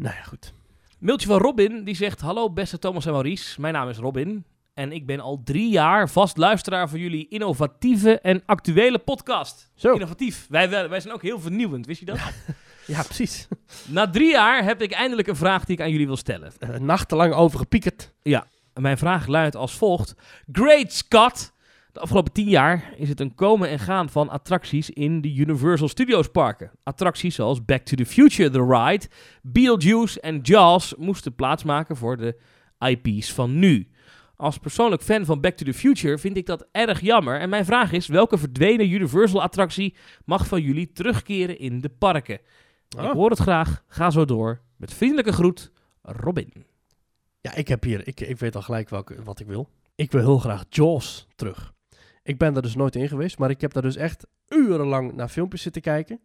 Nou ja, goed. Mailtje van Robin, die zegt... Hallo beste Thomas en Maurice, mijn naam is Robin. En ik ben al drie jaar vast luisteraar van jullie innovatieve en actuele podcast. Zo. Innovatief. Wij, wij, wij zijn ook heel vernieuwend, wist je dat? Ja, [LAUGHS] precies. [LAUGHS] Na drie jaar heb ik eindelijk een vraag die ik aan jullie wil stellen. Eh, nachtenlang overgepiekerd. En Mijn vraag luidt als volgt. Great Scott! De afgelopen tien jaar is het een komen en gaan van attracties in de Universal Studios parken. Attracties zoals Back to the Future The Ride, Beetlejuice en Jaws moesten plaatsmaken voor de IP's van nu. Als persoonlijk fan van Back to the Future vind ik dat erg jammer. En mijn vraag is, welke verdwenen Universal attractie mag van jullie terugkeren in de parken? Ik Oh. hoor het graag. Ga zo door. Met vriendelijke groet, Robin. Ja, ik heb hier, ik, ik weet al gelijk welke, wat ik wil. Ik wil heel graag Jaws terug. Ik ben daar dus nooit in geweest, maar ik heb daar dus echt urenlang naar filmpjes zitten kijken.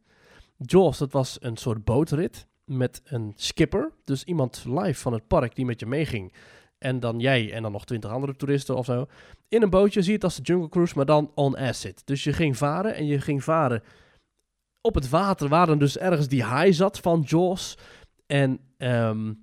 Jaws, dat was een soort bootrit met een skipper. Dus iemand live van het park die met je meeging. En dan jij en dan nog twintig andere toeristen of zo. In een bootje, zie je het als de Jungle Cruise, maar dan on acid. Dus je ging varen en je ging varen op het water, waar dan dus ergens die haai zat van Jaws. En ehm,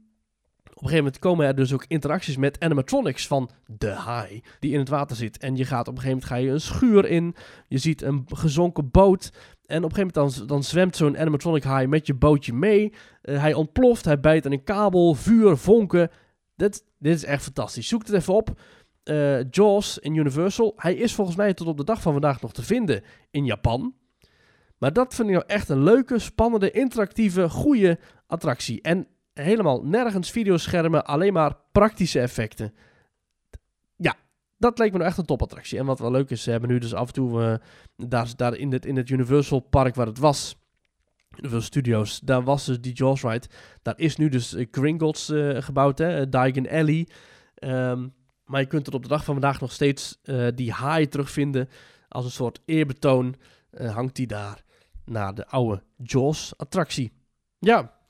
een gegeven moment komen er dus ook interacties met animatronics van de haai die in het water zit. En je gaat op een gegeven moment ga je een schuur in. Je ziet een gezonken boot. En op een gegeven moment dan, dan zwemt zo'n animatronic haai met je bootje mee. Eh, hij ontploft, hij bijt aan een kabel, vuur, vonken. Dit, dit is echt fantastisch. Zoek het even op. Eh, Jaws in Universal. Hij is volgens mij tot op de dag van vandaag nog te vinden in Japan. Maar dat vind ik nou echt een leuke, spannende, interactieve, goede attractie. En helemaal nergens videoschermen, alleen maar praktische effecten. Ja, dat leek me nou echt een topattractie. En wat wel leuk is, ze hebben nu dus af en toe, eh, daar, in, het, in het Universal Park waar het was, Universal Studios, daar was dus die Jaws ride. Daar is nu dus eh, Gringotts eh, gebouwd, hè, Diagon Alley. Ehm, maar je kunt er op de dag van vandaag nog steeds die haai terugvinden. Als een soort eerbetoon hangt die daar naar de oude Jaws-attractie. Ja.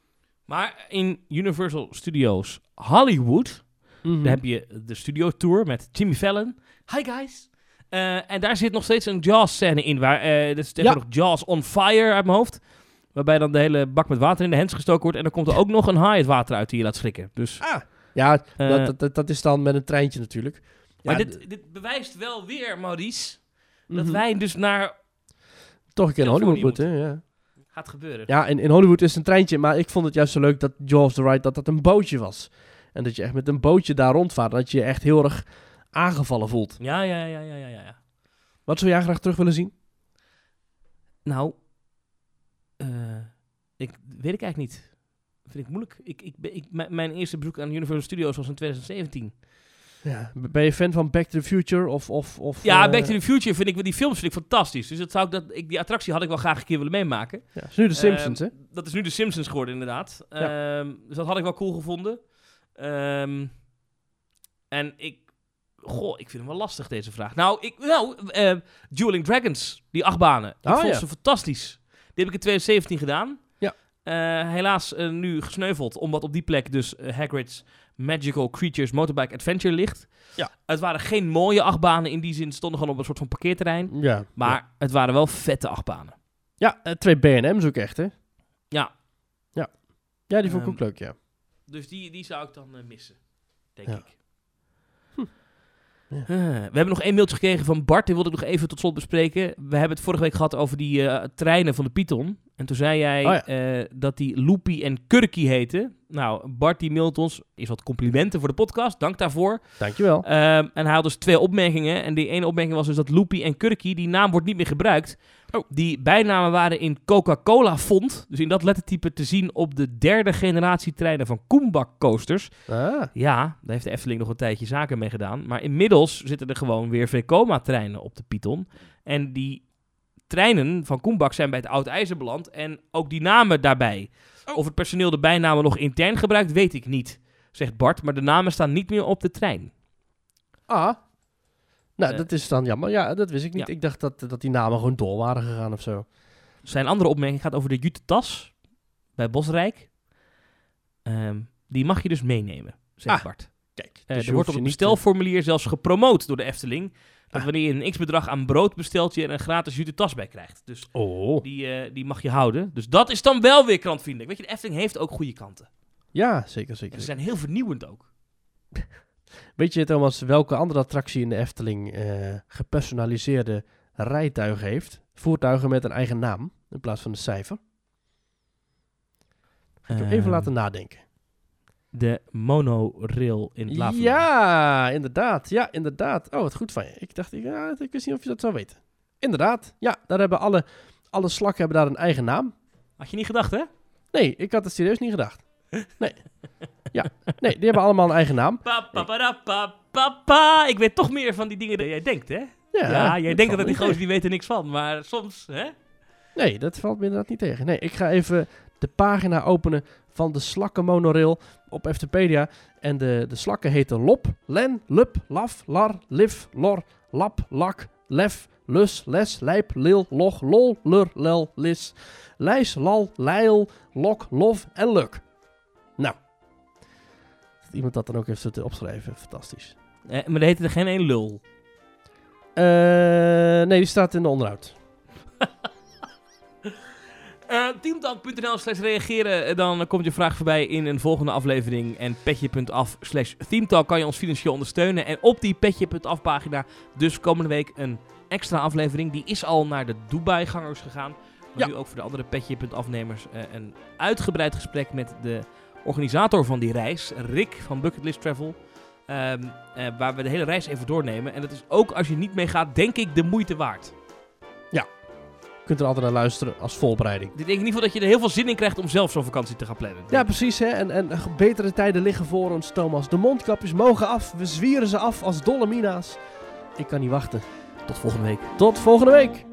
Maar in Universal Studios Hollywood... Mhm. Dan heb je de studio tour met Jimmy Fallon. Hi guys. Eh, en daar zit nog steeds een Jaws-scène in. Waar, eh dat is tegenwoordig Jaws on Fire uit mijn hoofd. Waarbij dan de hele bak met water in de hens gestoken wordt. En dan komt er ook nog een haai het water uit die je laat schrikken. Dus, Ja, eh, dat, dat- dat, is dan met een treintje natuurlijk. maar Ja, dit, dit bewijst wel weer, Maurice, dat mhm. wij dus naar... toch een keer Hollywood moeten. Ja, Gaat gebeuren. ja in, in Hollywood is het een treintje, maar ik vond het juist zo leuk dat Jaws the Ride dat dat een bootje was. En dat je echt met een bootje daar rondvaart. Dat je je echt heel erg aangevallen voelt. Ja, ja, ja, ja, ja, ja. Wat zou jij graag terug willen zien? Nou, eh, ik weet ik eigenlijk niet. Vind ik moeilijk. Ik, ik, ben- ik, mijn eerste bezoek aan Universal Studios was in 2017. Ja, ben je fan van Back to the Future? Of, of, of, Ja, eh, Back to the Future vind ik, die films vind ik fantastisch. Dus dat zou ik, dat, ik, die attractie had ik wel graag een keer willen meemaken. Ja, is nu de Simpsons, Ehm, hè? Dat is nu de Simpsons geworden, inderdaad. Ja. Ehm, dus dat had ik wel cool gevonden. Ehm, en ik... Goh, ik vind hem wel lastig, deze vraag. Nou, ik, nou eh, Dueling Dragons, die acht banen. Ik Oh, vond ja. ze fantastisch. Die heb ik in 2017 gedaan. Ja. Eh, helaas eh, nu gesneuveld, omdat op die plek dus Hagrid's Magical Creatures Motorbike Adventure ligt. Ja. Het waren geen mooie achtbanen in die zin, stonden gewoon op een soort van parkeerterrein. Ja. Maar het waren wel vette achtbanen. Ja, eh, twee B&M's ook echt, hè? Ja, Ja, die vond ik Ehm, ook leuk, ja. dus die, die zou ik dan eh, missen, denk Ja. ik. Ja. Eh, we hebben nog één mailtje gekregen van Bart, die wilde ik nog even tot slot bespreken. We hebben het vorige week gehad over die eh, treinen van de Python. En toen zei jij Oh ja. eh, dat die Loopy en Kurky heten. Nou, Bart die mailt ons, is wat complimenten voor de podcast, dank daarvoor. Dankjewel. Ehm, en hij had dus twee opmerkingen. En die ene opmerking was dus dat Loopy en Kurky, die naam wordt niet meer gebruikt. Oh. Die bijnamen waren in Coca-Cola font, dus in dat lettertype te zien op de derde generatie treinen van Koenbak coasters. Ah, Ja, daar heeft de Efteling nog een tijdje zaken mee gedaan. Maar inmiddels zitten er gewoon weer Vekoma-treinen op de Python. En die treinen van Koenbak zijn bij het Oud IJzer beland. En ook die namen daarbij. Oh. Of het personeel de bijnamen nog intern gebruikt, weet ik niet. Zegt Bart, maar de namen staan niet meer op de trein. ah. Nou, Eh. dat is dan jammer. Ja, dat wist ik niet. Ja. Ik dacht dat, dat die namen gewoon door waren gegaan of zo. Zijn andere opmerking gaat over de Jute Tas bij Bosrijk. Ehm, die mag je dus meenemen, zegt Ah, Bart. Kijk, Eh, dus er wordt op het bestelformulier zelfs gepromoot door de Efteling. Dat Ah. wanneer je een x-bedrag aan brood bestelt, je er een gratis jute tas bij krijgt. Dus Oh. die, eh, die mag je houden. Dus dat is dan wel weer klantvriendelijk. Weet je, de Efteling heeft ook goede kanten. Ja, zeker, En zeker. ze zijn heel vernieuwend ook. [LAUGHS] Weet je, Thomas, welke andere attractie in de Efteling eh, gepersonaliseerde rijtuigen heeft? Voertuigen met een eigen naam in plaats van een cijfer. Ik heb even Ehm, laten nadenken. De monorail in het Laveland. Ja, inderdaad. Ja, inderdaad. Oh, wat goed van je. Ik dacht, ik, ja, ik wist niet of je dat zou weten. Inderdaad. Ja, daar hebben alle, alle slakken hebben daar een eigen naam. Had je niet gedacht, hè? Nee, ik had het serieus niet gedacht. Nee. [LAUGHS] Ja, nee, die hebben allemaal een eigen naam. Pa, pa, pa, da, pa, pa, pa. Ik weet toch meer van die dingen dan jij denkt, hè? Ja, Ja, jij denkt dat die gozer die weten niks van. Maar soms, hè? Nee, dat valt me inderdaad niet tegen. Nee, ik ga even de pagina openen van de slakkenmonorail op Eftepedia. En de, de slakken heten Lop, Len, Lup, Laf, Lar, Liv, Lor, Lap, Lak, Lef, Lus, Les, Lijp, Lil, Log, Lol, Lur, Lel, Lis, Lijs, Lal, Leil, Lok, Lof en Luk. Dat iemand dat dan ook heeft zitten opschrijven, fantastisch. Eh, maar er heette er geen één lul. Eh, nee, die staat in de onderhoud. [LAUGHS] Eh teamtalk.nl slash reageren, eh, dan komt je vraag voorbij in een volgende aflevering. En petje.af slash teamtalk kan je ons financieel ondersteunen. En op die petje.af pagina dus komende week een extra aflevering. Die is al naar de Dubai-gangers gegaan. Maar Ja. nu ook voor de andere petje.afnemers eh, een uitgebreid gesprek met de organisator van die reis, Rick van Bucketlist Travel. Ehm, eh, waar we de hele reis even doornemen. En dat is ook als je niet meegaat, denk ik, de moeite waard. Je kunt er altijd naar luisteren als voorbereiding. Ik denk in ieder geval dat je er heel veel zin in krijgt om zelf zo'n vakantie te gaan plannen. Ja, precies. Hè? En, en betere tijden liggen voor ons, Thomas. De mondkapjes mogen af. We zwieren ze af als dolle mina's. Ik kan niet wachten. Tot volgende week. Tot volgende week.